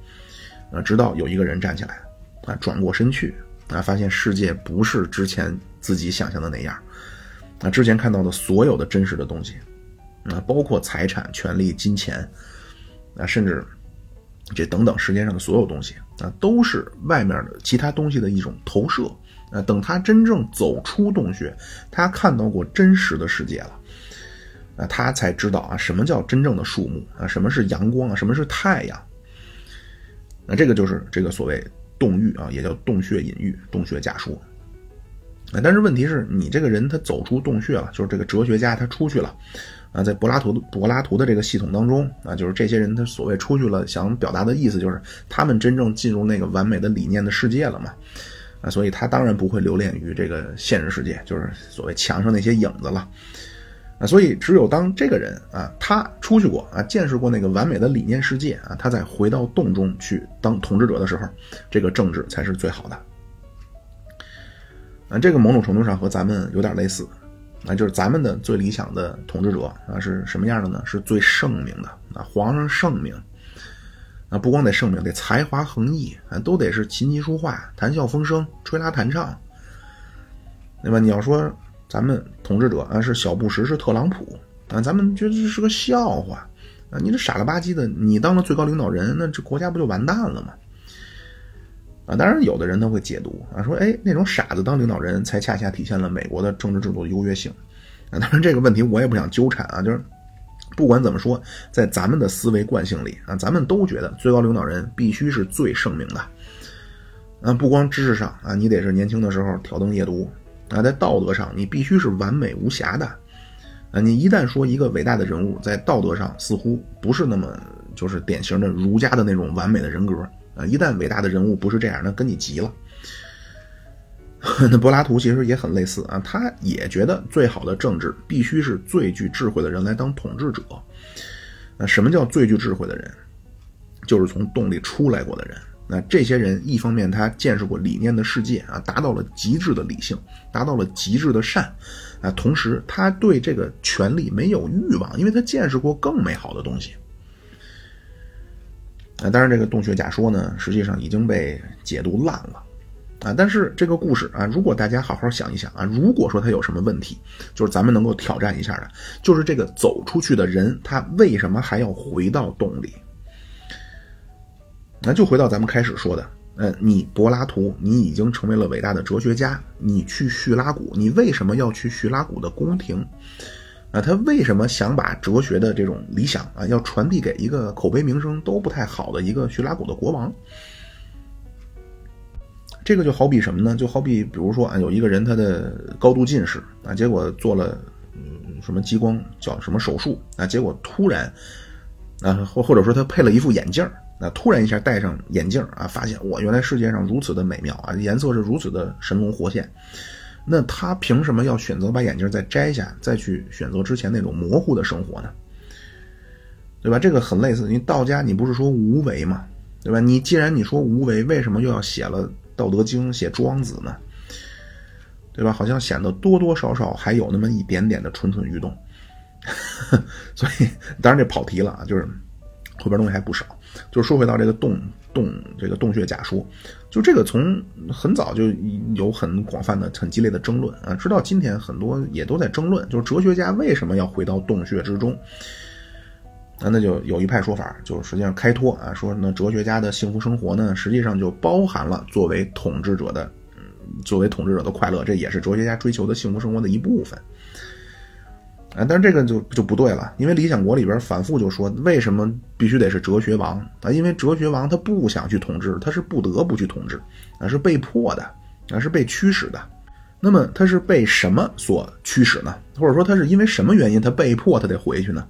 A: 啊，直到有一个人站起来，啊，转过身去，啊，发现世界不是之前自己想象的那样，啊，之前看到的所有的真实的东西，啊，包括财产、权利、金钱，啊，甚至这等等世界上的所有东西，啊，都是外面的其他东西的一种投射。啊，等他真正走出洞穴，他看到过真实的世界了，啊，他才知道啊，什么叫真正的树木啊，什么是阳光啊，什么是太阳。那这个就是这个所谓洞域啊，也叫洞穴隐喻、洞穴假说。啊，但是问题是你这个人他走出洞穴了，就是这个哲学家他出去了，啊，在柏拉图柏拉图的这个系统当中啊，就是这些人他所谓出去了，想表达的意思就是他们真正进入那个完美的理念的世界了嘛，啊，所以他当然不会留恋于这个现实世界，就是所谓墙上那些影子了。啊，所以只有当这个人啊，他出去过啊，见识过那个完美的理念世界啊，他再回到洞中去当统治者的时候，这个政治才是最好的。啊，这个某种程度上和咱们有点类似，啊，就是咱们的最理想的统治者啊是什么样的呢？是最圣明的啊，皇上圣明啊，不光得圣明，得才华横溢啊，都得是琴棋书画、谈笑风生、吹拉弹唱，对吧？你要说。咱们统治者啊是小布什是特朗普啊，咱们觉得这是个笑话啊！你这傻了吧唧的，你当了最高领导人，那这国家不就完蛋了吗？啊，当然有的人他会解读啊，说哎，那种傻子当领导人才恰恰体现了美国的政治制度的优越性啊。当然这个问题我也不想纠缠啊，就是不管怎么说，在咱们的思维惯性里啊，咱们都觉得最高领导人必须是最圣明的啊，不光知识上啊，你得是年轻的时候挑灯夜读。啊，在道德上你必须是完美无瑕的，啊，你一旦说一个伟大的人物在道德上似乎不是那么就是典型的儒家的那种完美的人格，啊，一旦伟大的人物不是这样，那跟你急了。[LAUGHS] 那柏拉图其实也很类似啊，他也觉得最好的政治必须是最具智慧的人来当统治者。那什么叫最具智慧的人？就是从洞里出来过的人。那这些人一方面他见识过理念的世界啊，达到了极致的理性，达到了极致的善，啊，同时他对这个权力没有欲望，因为他见识过更美好的东西。啊，当然这个洞穴假说呢，实际上已经被解读烂了，啊，但是这个故事啊，如果大家好好想一想啊，如果说他有什么问题，就是咱们能够挑战一下的，就是这个走出去的人，他为什么还要回到洞里？那就回到咱们开始说的，嗯，你柏拉图，你已经成为了伟大的哲学家，你去叙拉古，你为什么要去叙拉古的宫廷？啊，他为什么想把哲学的这种理想啊，要传递给一个口碑名声都不太好的一个叙拉古的国王？这个就好比什么呢？就好比比如说啊，有一个人他的高度近视啊，结果做了嗯什么激光叫什么手术啊，结果突然啊或或者说他配了一副眼镜儿。那突然一下戴上眼镜啊，发现我原来世界上如此的美妙啊，颜色是如此的神龙活现。那他凭什么要选择把眼镜再摘下，再去选择之前那种模糊的生活呢？对吧？这个很类似。你道家，你不是说无为吗？对吧？你既然你说无为，为什么又要写了《道德经》、写《庄子》呢？对吧？好像显得多多少少还有那么一点点的蠢蠢欲动。[LAUGHS] 所以，当然这跑题了啊，就是后边东西还不少。就说回到这个洞洞这个洞穴假说，就这个从很早就有很广泛的、很激烈的争论啊，直到今天很多也都在争论，就是哲学家为什么要回到洞穴之中？啊，那就有一派说法，就是实际上开脱啊，说那哲学家的幸福生活呢，实际上就包含了作为统治者的，作为统治者的快乐，这也是哲学家追求的幸福生活的一部分。啊，但是这个就就不对了，因为《理想国》里边反复就说，为什么必须得是哲学王啊？因为哲学王他不想去统治，他是不得不去统治，啊，是被迫的，啊，是被驱使的。那么他是被什么所驱使呢？或者说他是因为什么原因他被迫他得回去呢？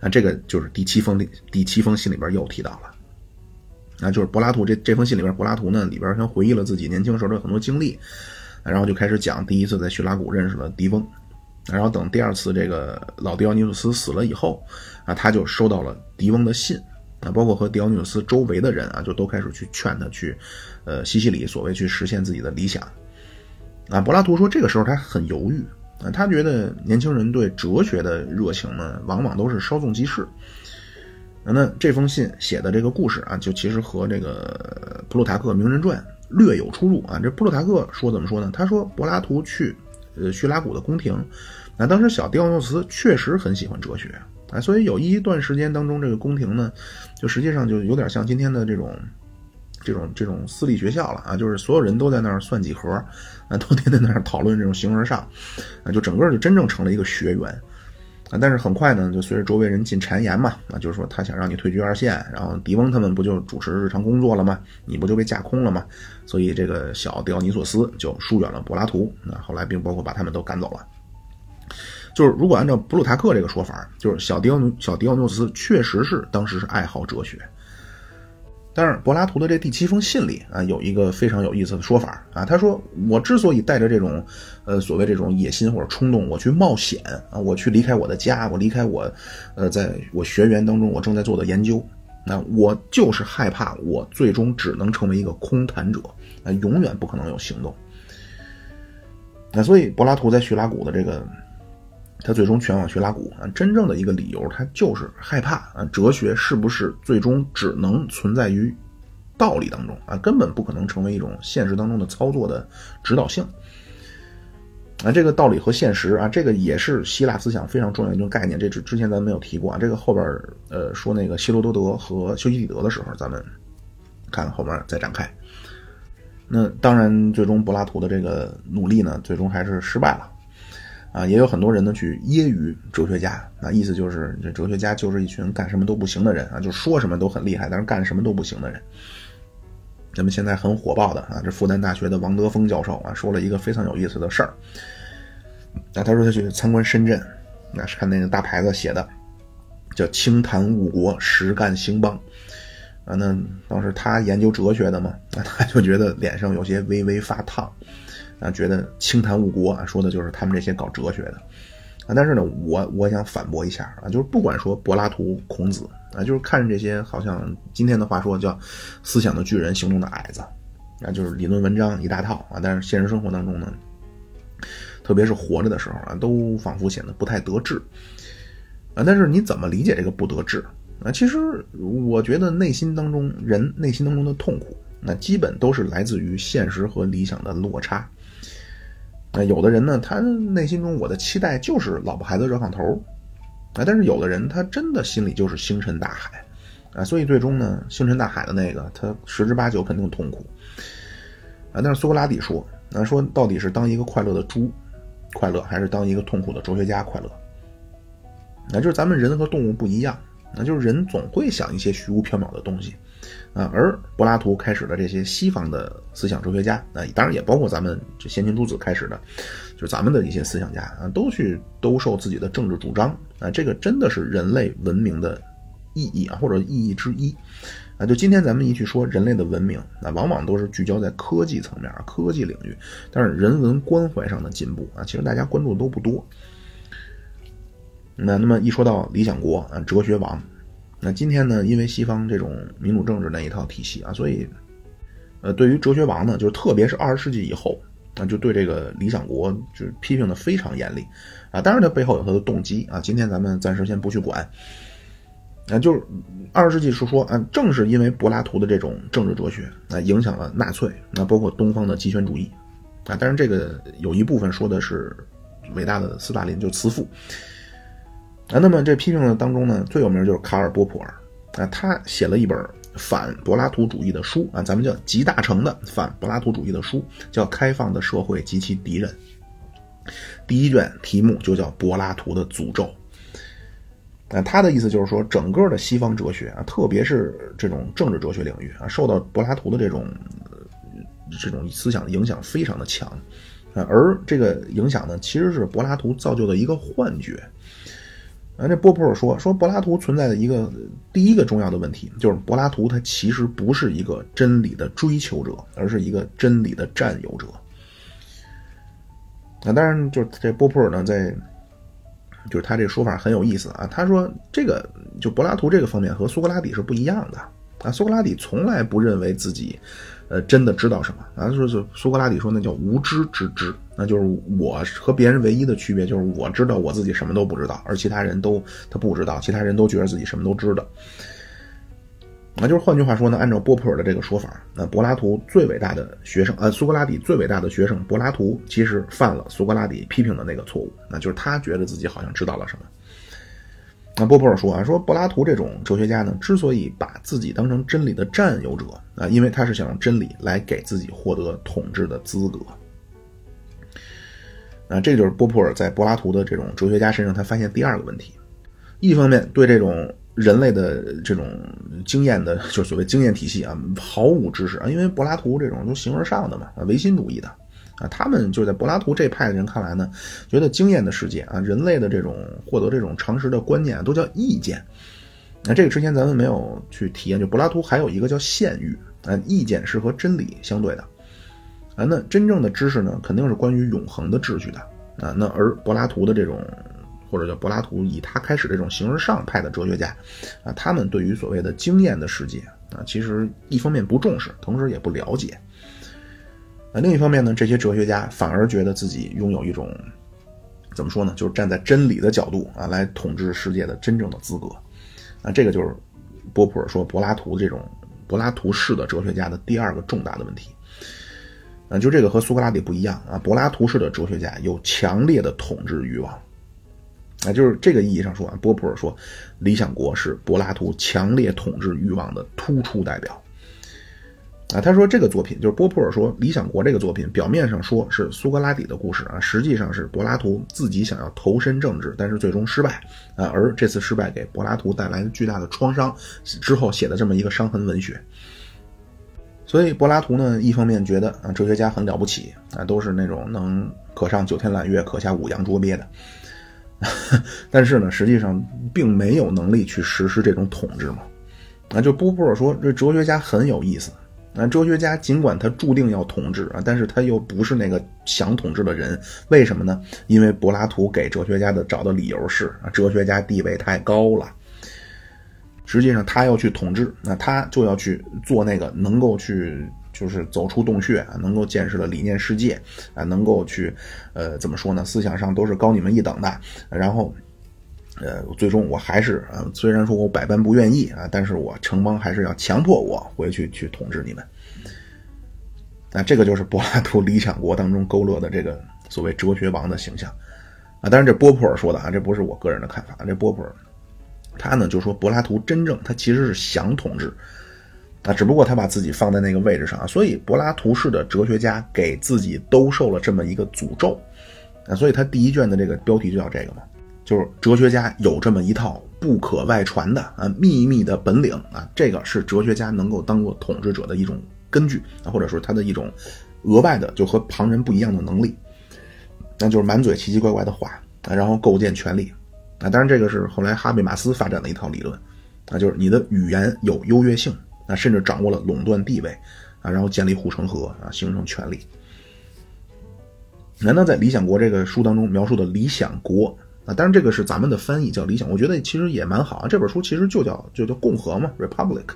A: 啊，这个就是第七封里第七封信里边又提到了，啊，就是柏拉图这这封信里边，柏拉图呢里边先回忆了自己年轻时候的很多经历，然后就开始讲第一次在叙拉古认识了狄翁。然后等第二次这个老狄奥尼索斯死了以后，啊，他就收到了狄翁的信，啊，包括和狄奥尼索斯周围的人啊，就都开始去劝他去，呃，西西里所谓去实现自己的理想。啊，柏拉图说这个时候他很犹豫，啊，他觉得年轻人对哲学的热情呢，往往都是稍纵即逝。啊那这封信写的这个故事啊，就其实和这个普鲁塔克《名人传》略有出入啊。这普鲁塔克说怎么说呢？他说柏拉图去，呃，叙拉古的宫廷。那当时小狄奥诺斯确实很喜欢哲学啊，所以有一段时间当中，这个宫廷呢，就实际上就有点像今天的这种，这种这种私立学校了啊，就是所有人都在那儿算几何，啊，都天天在那儿讨论这种形而上，啊，就整个就真正成了一个学员啊。但是很快呢，就随着周围人进谗言嘛，啊，就是说他想让你退居二线，然后狄翁他们不就主持日常工作了吗？你不就被架空了吗？所以这个小狄奥尼索斯就疏远了柏拉图，啊，后来并包括把他们都赶走了。就是如果按照布鲁塔克这个说法，就是小迪奥小迪奥诺斯确实是当时是爱好哲学。但是柏拉图的这第七封信里啊，有一个非常有意思的说法啊，他说我之所以带着这种呃所谓这种野心或者冲动，我去冒险啊，我去离开我的家，我离开我呃在我学员当中我正在做的研究，那我就是害怕我最终只能成为一个空谈者啊，永远不可能有行动。那所以柏拉图在叙拉古的这个。他最终全往叙拉古啊，真正的一个理由，他就是害怕啊，哲学是不是最终只能存在于道理当中啊，根本不可能成为一种现实当中的操作的指导性啊。这个道理和现实啊，这个也是希腊思想非常重要的一种概念。这之之前咱没有提过啊，这个后边呃说那个希罗多德和修昔底德的时候，咱们看后面再展开。那当然，最终柏拉图的这个努力呢，最终还是失败了。啊，也有很多人呢去揶揄哲学家，啊，意思就是这哲学家就是一群干什么都不行的人啊，就说什么都很厉害，但是干什么都不行的人。咱们现在很火爆的啊，这复旦大学的王德峰教授啊，说了一个非常有意思的事儿。那他说他去参观深圳，那是看那个大牌子写的，叫“清谈误国，实干兴邦”。啊，那当时他研究哲学的嘛，那他就觉得脸上有些微微发烫。啊，觉得清谈误国啊，说的就是他们这些搞哲学的啊。但是呢，我我想反驳一下啊，就是不管说柏拉图、孔子啊，就是看着这些好像今天的话说叫思想的巨人，行动的矮子啊，就是理论文章一大套啊。但是现实生活当中呢，特别是活着的时候啊，都仿佛显得不太得志啊。但是你怎么理解这个不得志啊？其实我觉得内心当中人内心当中的痛苦，那基本都是来自于现实和理想的落差。那有的人呢，他内心中我的期待就是老婆孩子热炕头，啊，但是有的人他真的心里就是星辰大海，啊，所以最终呢，星辰大海的那个他十之八九肯定痛苦，啊，但是苏格拉底说，那说到底是当一个快乐的猪快乐，还是当一个痛苦的哲学家快乐？那就是咱们人和动物不一样，那就是人总会想一些虚无缥缈的东西，啊，而柏拉图开始的这些西方的思想哲学家，啊，当然也包括咱们这先秦诸子开始的，就是咱们的一些思想家啊，都去兜售自己的政治主张啊，这个真的是人类文明的意义啊，或者意义之一啊。就今天咱们一去说人类的文明，那往往都是聚焦在科技层面、科技领域，但是人文关怀上的进步啊，其实大家关注都不多。那那么一说到理想国啊，哲学王。那今天呢，因为西方这种民主政治那一套体系啊，所以，呃，对于哲学王呢，就是特别是二十世纪以后啊，就对这个理想国就是批评的非常严厉啊。当然，它背后有它的动机啊。今天咱们暂时先不去管。啊，就是二十世纪是说啊，正是因为柏拉图的这种政治哲学啊，影响了纳粹，那包括东方的极权主义啊。当然，这个有一部分说的是伟大的斯大林，就慈父。啊，那么这批评的当中呢，最有名就是卡尔波普尔啊，他写了一本反柏拉图主义的书啊，咱们叫集大成的反柏拉图主义的书，叫《开放的社会及其敌人》。第一卷题目就叫《柏拉图的诅咒》。啊，他的意思就是说，整个的西方哲学啊，特别是这种政治哲学领域啊，受到柏拉图的这种这种思想的影响非常的强啊，而这个影响呢，其实是柏拉图造就的一个幻觉。啊，这波普尔说说柏拉图存在的一个第一个重要的问题，就是柏拉图他其实不是一个真理的追求者，而是一个真理的占有者。啊，当然，就是这波普尔呢，在就是他这说法很有意思啊。他说这个就柏拉图这个方面和苏格拉底是不一样的啊。苏格拉底从来不认为自己。呃，真的知道什么啊？就是苏格拉底说那叫无知之知，那就是我和别人唯一的区别就是我知道我自己什么都不知道，而其他人都他不知道，其他人都觉得自己什么都知道。那就是换句话说呢，按照波普尔的这个说法，那柏拉图最伟大的学生，呃，苏格拉底最伟大的学生柏拉图其实犯了苏格拉底批评的那个错误，那就是他觉得自己好像知道了什么。那波普尔说啊，说柏拉图这种哲学家呢，之所以把自己当成真理的占有者啊，因为他是想用真理来给自己获得统治的资格。啊，这就是波普尔在柏拉图的这种哲学家身上他发现第二个问题：一方面对这种人类的这种经验的，就所谓经验体系啊，毫无知识啊，因为柏拉图这种都形而上的嘛，唯心主义的。啊，他们就是在柏拉图这派的人看来呢，觉得经验的世界啊，人类的这种获得这种常识的观念啊都叫意见。那这个之前咱们没有去体验，就柏拉图还有一个叫现欲啊，意见是和真理相对的啊。那真正的知识呢，肯定是关于永恒的秩序的啊。那而柏拉图的这种，或者叫柏拉图以他开始这种形而上派的哲学家啊，他们对于所谓的经验的世界啊，其实一方面不重视，同时也不了解。那另一方面呢，这些哲学家反而觉得自己拥有一种怎么说呢？就是站在真理的角度啊，来统治世界的真正的资格。那，这个就是波普尔说柏拉图这种柏拉图式的哲学家的第二个重大的问题。啊，就这个和苏格拉底不一样啊，柏拉图式的哲学家有强烈的统治欲望。啊，就是这个意义上说啊，波普尔说《理想国》是柏拉图强烈统治欲望的突出代表。啊，他说这个作品就是波普尔说《理想国》这个作品，表面上说是苏格拉底的故事啊，实际上是柏拉图自己想要投身政治，但是最终失败啊，而这次失败给柏拉图带来了巨大的创伤，之后写的这么一个伤痕文学。所以柏拉图呢，一方面觉得啊，哲学家很了不起啊，都是那种能可上九天揽月，可下五洋捉鳖的，[LAUGHS] 但是呢，实际上并没有能力去实施这种统治嘛。啊，就波普尔说这哲学家很有意思。那哲学家尽管他注定要统治啊，但是他又不是那个想统治的人，为什么呢？因为柏拉图给哲学家的找的理由是啊，哲学家地位太高了。实际上他要去统治，那他就要去做那个能够去就是走出洞穴啊，能够见识了理念世界啊，能够去呃怎么说呢？思想上都是高你们一等的，然后。呃，最终我还是啊，虽然说我百般不愿意啊，但是我城邦还是要强迫我回去去统治你们。那这个就是柏拉图《理想国》当中勾勒的这个所谓哲学王的形象啊。当然，这波普尔说的啊，这不是我个人的看法。这波普尔他呢就说，柏拉图真正他其实是想统治啊，只不过他把自己放在那个位置上啊，所以柏拉图式的哲学家给自己兜售了这么一个诅咒啊，所以他第一卷的这个标题就叫这个嘛。就是哲学家有这么一套不可外传的啊秘密的本领啊，这个是哲学家能够当做统治者的一种根据啊，或者说他的一种额外的就和旁人不一样的能力，那就是满嘴奇奇怪怪的话啊，然后构建权力啊。当然，这个是后来哈贝马斯发展的一套理论啊，就是你的语言有优越性啊，甚至掌握了垄断地位啊，然后建立护城河啊，形成权力。难道在《理想国》这个书当中描述的理想国？啊，当然这个是咱们的翻译叫理想，我觉得其实也蛮好啊。这本书其实就叫就叫共和嘛，Republic。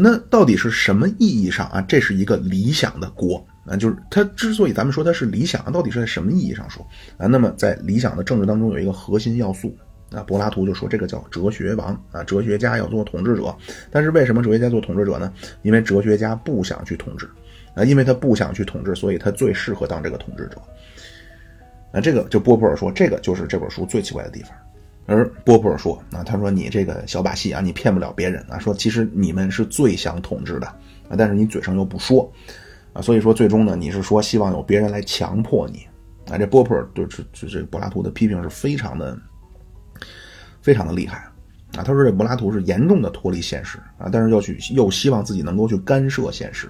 A: 那到底是什么意义上啊？这是一个理想的国啊，就是它之所以咱们说它是理想，到底是在什么意义上说啊？那么在理想的政治当中有一个核心要素啊，柏拉图就说这个叫哲学王啊，哲学家要做统治者。但是为什么哲学家做统治者呢？因为哲学家不想去统治啊，因为他不想去统治，所以他最适合当这个统治者。那这个就波普尔说，这个就是这本书最奇怪的地方。而波普尔说，啊，他说你这个小把戏啊，你骗不了别人啊。说其实你们是最想统治的啊，但是你嘴上又不说啊，所以说最终呢，你是说希望有别人来强迫你啊。这波普尔对这这这柏拉图的批评是非常的非常的厉害啊。他说这柏拉图是严重的脱离现实啊，但是要去又希望自己能够去干涉现实。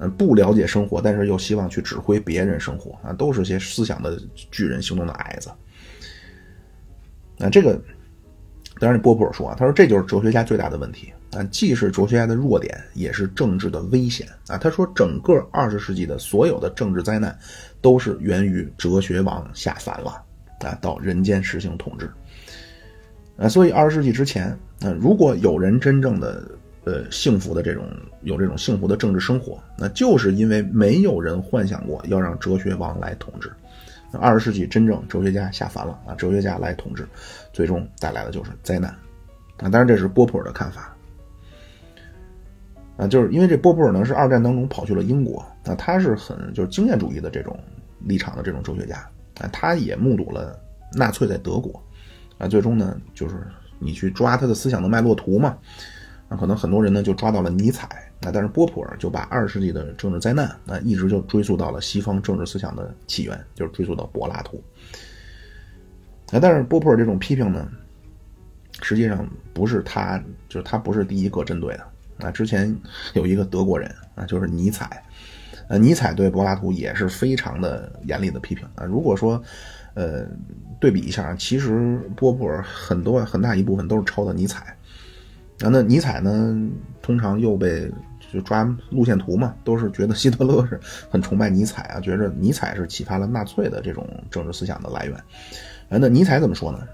A: 嗯，不了解生活，但是又希望去指挥别人生活啊，都是些思想的巨人，行动的矮子。那这个，当然波普尔说啊，他说这就是哲学家最大的问题啊，既是哲学家的弱点，也是政治的危险啊。他说，整个二十世纪的所有的政治灾难，都是源于哲学王下凡了啊，到人间实行统治。啊，所以二十世纪之前，啊，如果有人真正的。呃，幸福的这种有这种幸福的政治生活，那就是因为没有人幻想过要让哲学王来统治。二十世纪真正哲学家下凡了啊，哲学家来统治，最终带来的就是灾难。啊，当然这是波普尔的看法。啊，就是因为这波普尔呢是二战当中跑去了英国，那他是很就是经验主义的这种立场的这种哲学家啊，他也目睹了纳粹在德国，啊，最终呢就是你去抓他的思想的脉络图嘛。那可能很多人呢就抓到了尼采，那但是波普尔就把二十世纪的政治灾难，那一直就追溯到了西方政治思想的起源，就是追溯到柏拉图。啊，但是波普尔这种批评呢，实际上不是他，就是他不是第一个针对的。啊，之前有一个德国人啊，就是尼采，呃，尼采对柏拉图也是非常的严厉的批评啊。如果说，呃，对比一下，其实波普尔很多很大一部分都是抄的尼采。啊，那尼采呢？通常又被就抓路线图嘛，都是觉得希特勒是很崇拜尼采啊，觉着尼采是启发了纳粹的这种政治思想的来源。啊，那尼采怎么说呢？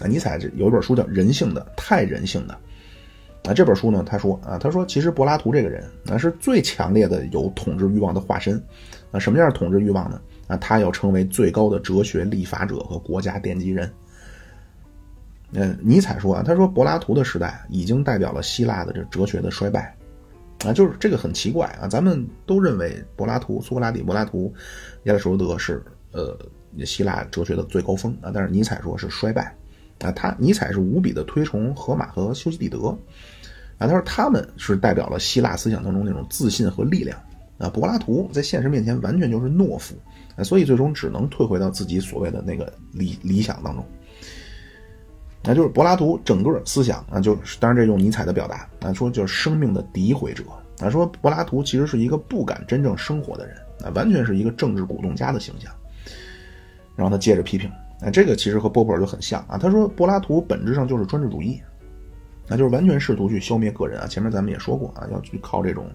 A: 啊，尼采这有一本书叫《人性的太人性的》啊，这本书呢，他说啊，他说其实柏拉图这个人啊是最强烈的有统治欲望的化身啊。什么样的统治欲望呢？啊，他要成为最高的哲学立法者和国家奠基人。嗯，尼采说啊，他说柏拉图的时代已经代表了希腊的这哲学的衰败，啊，就是这个很奇怪啊。咱们都认为柏拉图、苏格拉底、柏拉图、亚里士多德是呃希腊哲学的最高峰啊，但是尼采说是衰败啊。他尼采是无比的推崇荷马和修昔底德啊，他说他们是代表了希腊思想当中那种自信和力量啊。柏拉图在现实面前完全就是懦夫啊，所以最终只能退回到自己所谓的那个理理想当中。那就是柏拉图整个思想啊，就是当然这用尼采的表达啊，说就是生命的诋毁者啊，说柏拉图其实是一个不敢真正生活的人啊，完全是一个政治鼓动家的形象。然后他接着批评，啊，这个其实和波普尔就很像啊，他说柏拉图本质上就是专制主义，那就是完全试图去消灭个人啊。前面咱们也说过啊，要去靠这种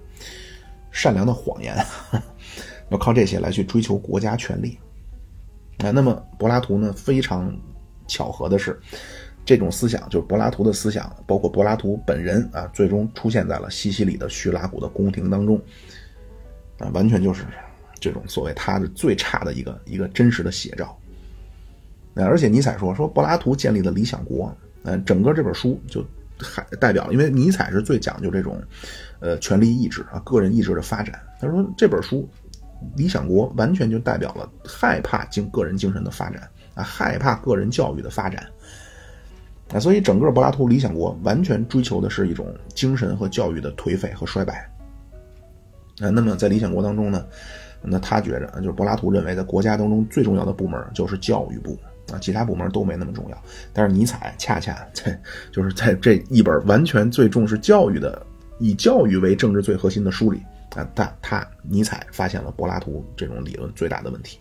A: 善良的谎言，要靠这些来去追求国家权力啊。那么柏拉图呢，非常巧合的是。这种思想就是柏拉图的思想，包括柏拉图本人啊，最终出现在了西西里的叙拉古的宫廷当中，啊，完全就是这种所谓他的最差的一个一个真实的写照。而且尼采说说柏拉图建立的理想国，嗯，整个这本书就还代表，因为尼采是最讲究这种，呃，权力意志啊，个人意志的发展。他说这本书《理想国》完全就代表了害怕精个人精神的发展啊，害怕个人教育的发展。啊，所以整个柏拉图理想国完全追求的是一种精神和教育的颓废和衰败。啊，那么在理想国当中呢，那他觉着就是柏拉图认为在国家当中最重要的部门就是教育部啊，其他部门都没那么重要。但是尼采恰恰在 [LAUGHS] 就是在这一本完全最重视教育的、以教育为政治最核心的书里啊，他他尼采发现了柏拉图这种理论最大的问题。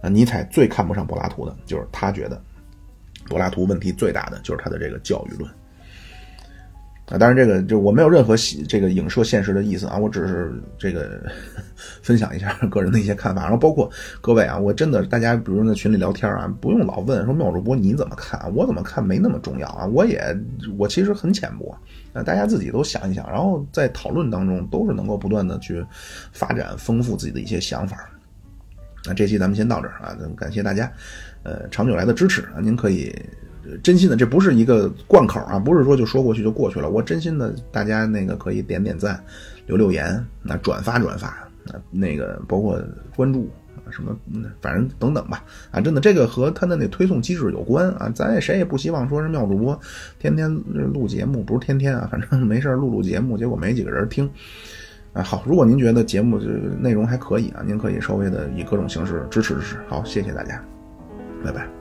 A: 啊，尼采最看不上柏拉图的就是他觉得柏拉图问题最大的就是他的这个教育论。啊，当然这个就我没有任何这个影射现实的意思啊，我只是这个 [LAUGHS] 分享一下个人的一些看法，然后包括各位啊，我真的大家比如说在群里聊天啊，不用老问说妙主播你怎么看，我怎么看没那么重要啊，我也我其实很浅薄啊，大家自己都想一想，然后在讨论当中都是能够不断的去发展丰富自己的一些想法。那这期咱们先到这儿啊，感谢大家呃长久来的支持啊，您可以。真心的，这不是一个贯口啊，不是说就说过去就过去了。我真心的，大家那个可以点点赞，留留言，那转发转发，啊，那个包括关注什么，反正等等吧。啊，真的，这个和他的那推送机制有关啊。咱也谁也不希望说是妙主播天天录节目，不是天天啊，反正没事录录节目，结果没几个人听。啊，好，如果您觉得节目内容还可以啊，您可以稍微的以各种形式支持支持。好，谢谢大家，拜拜。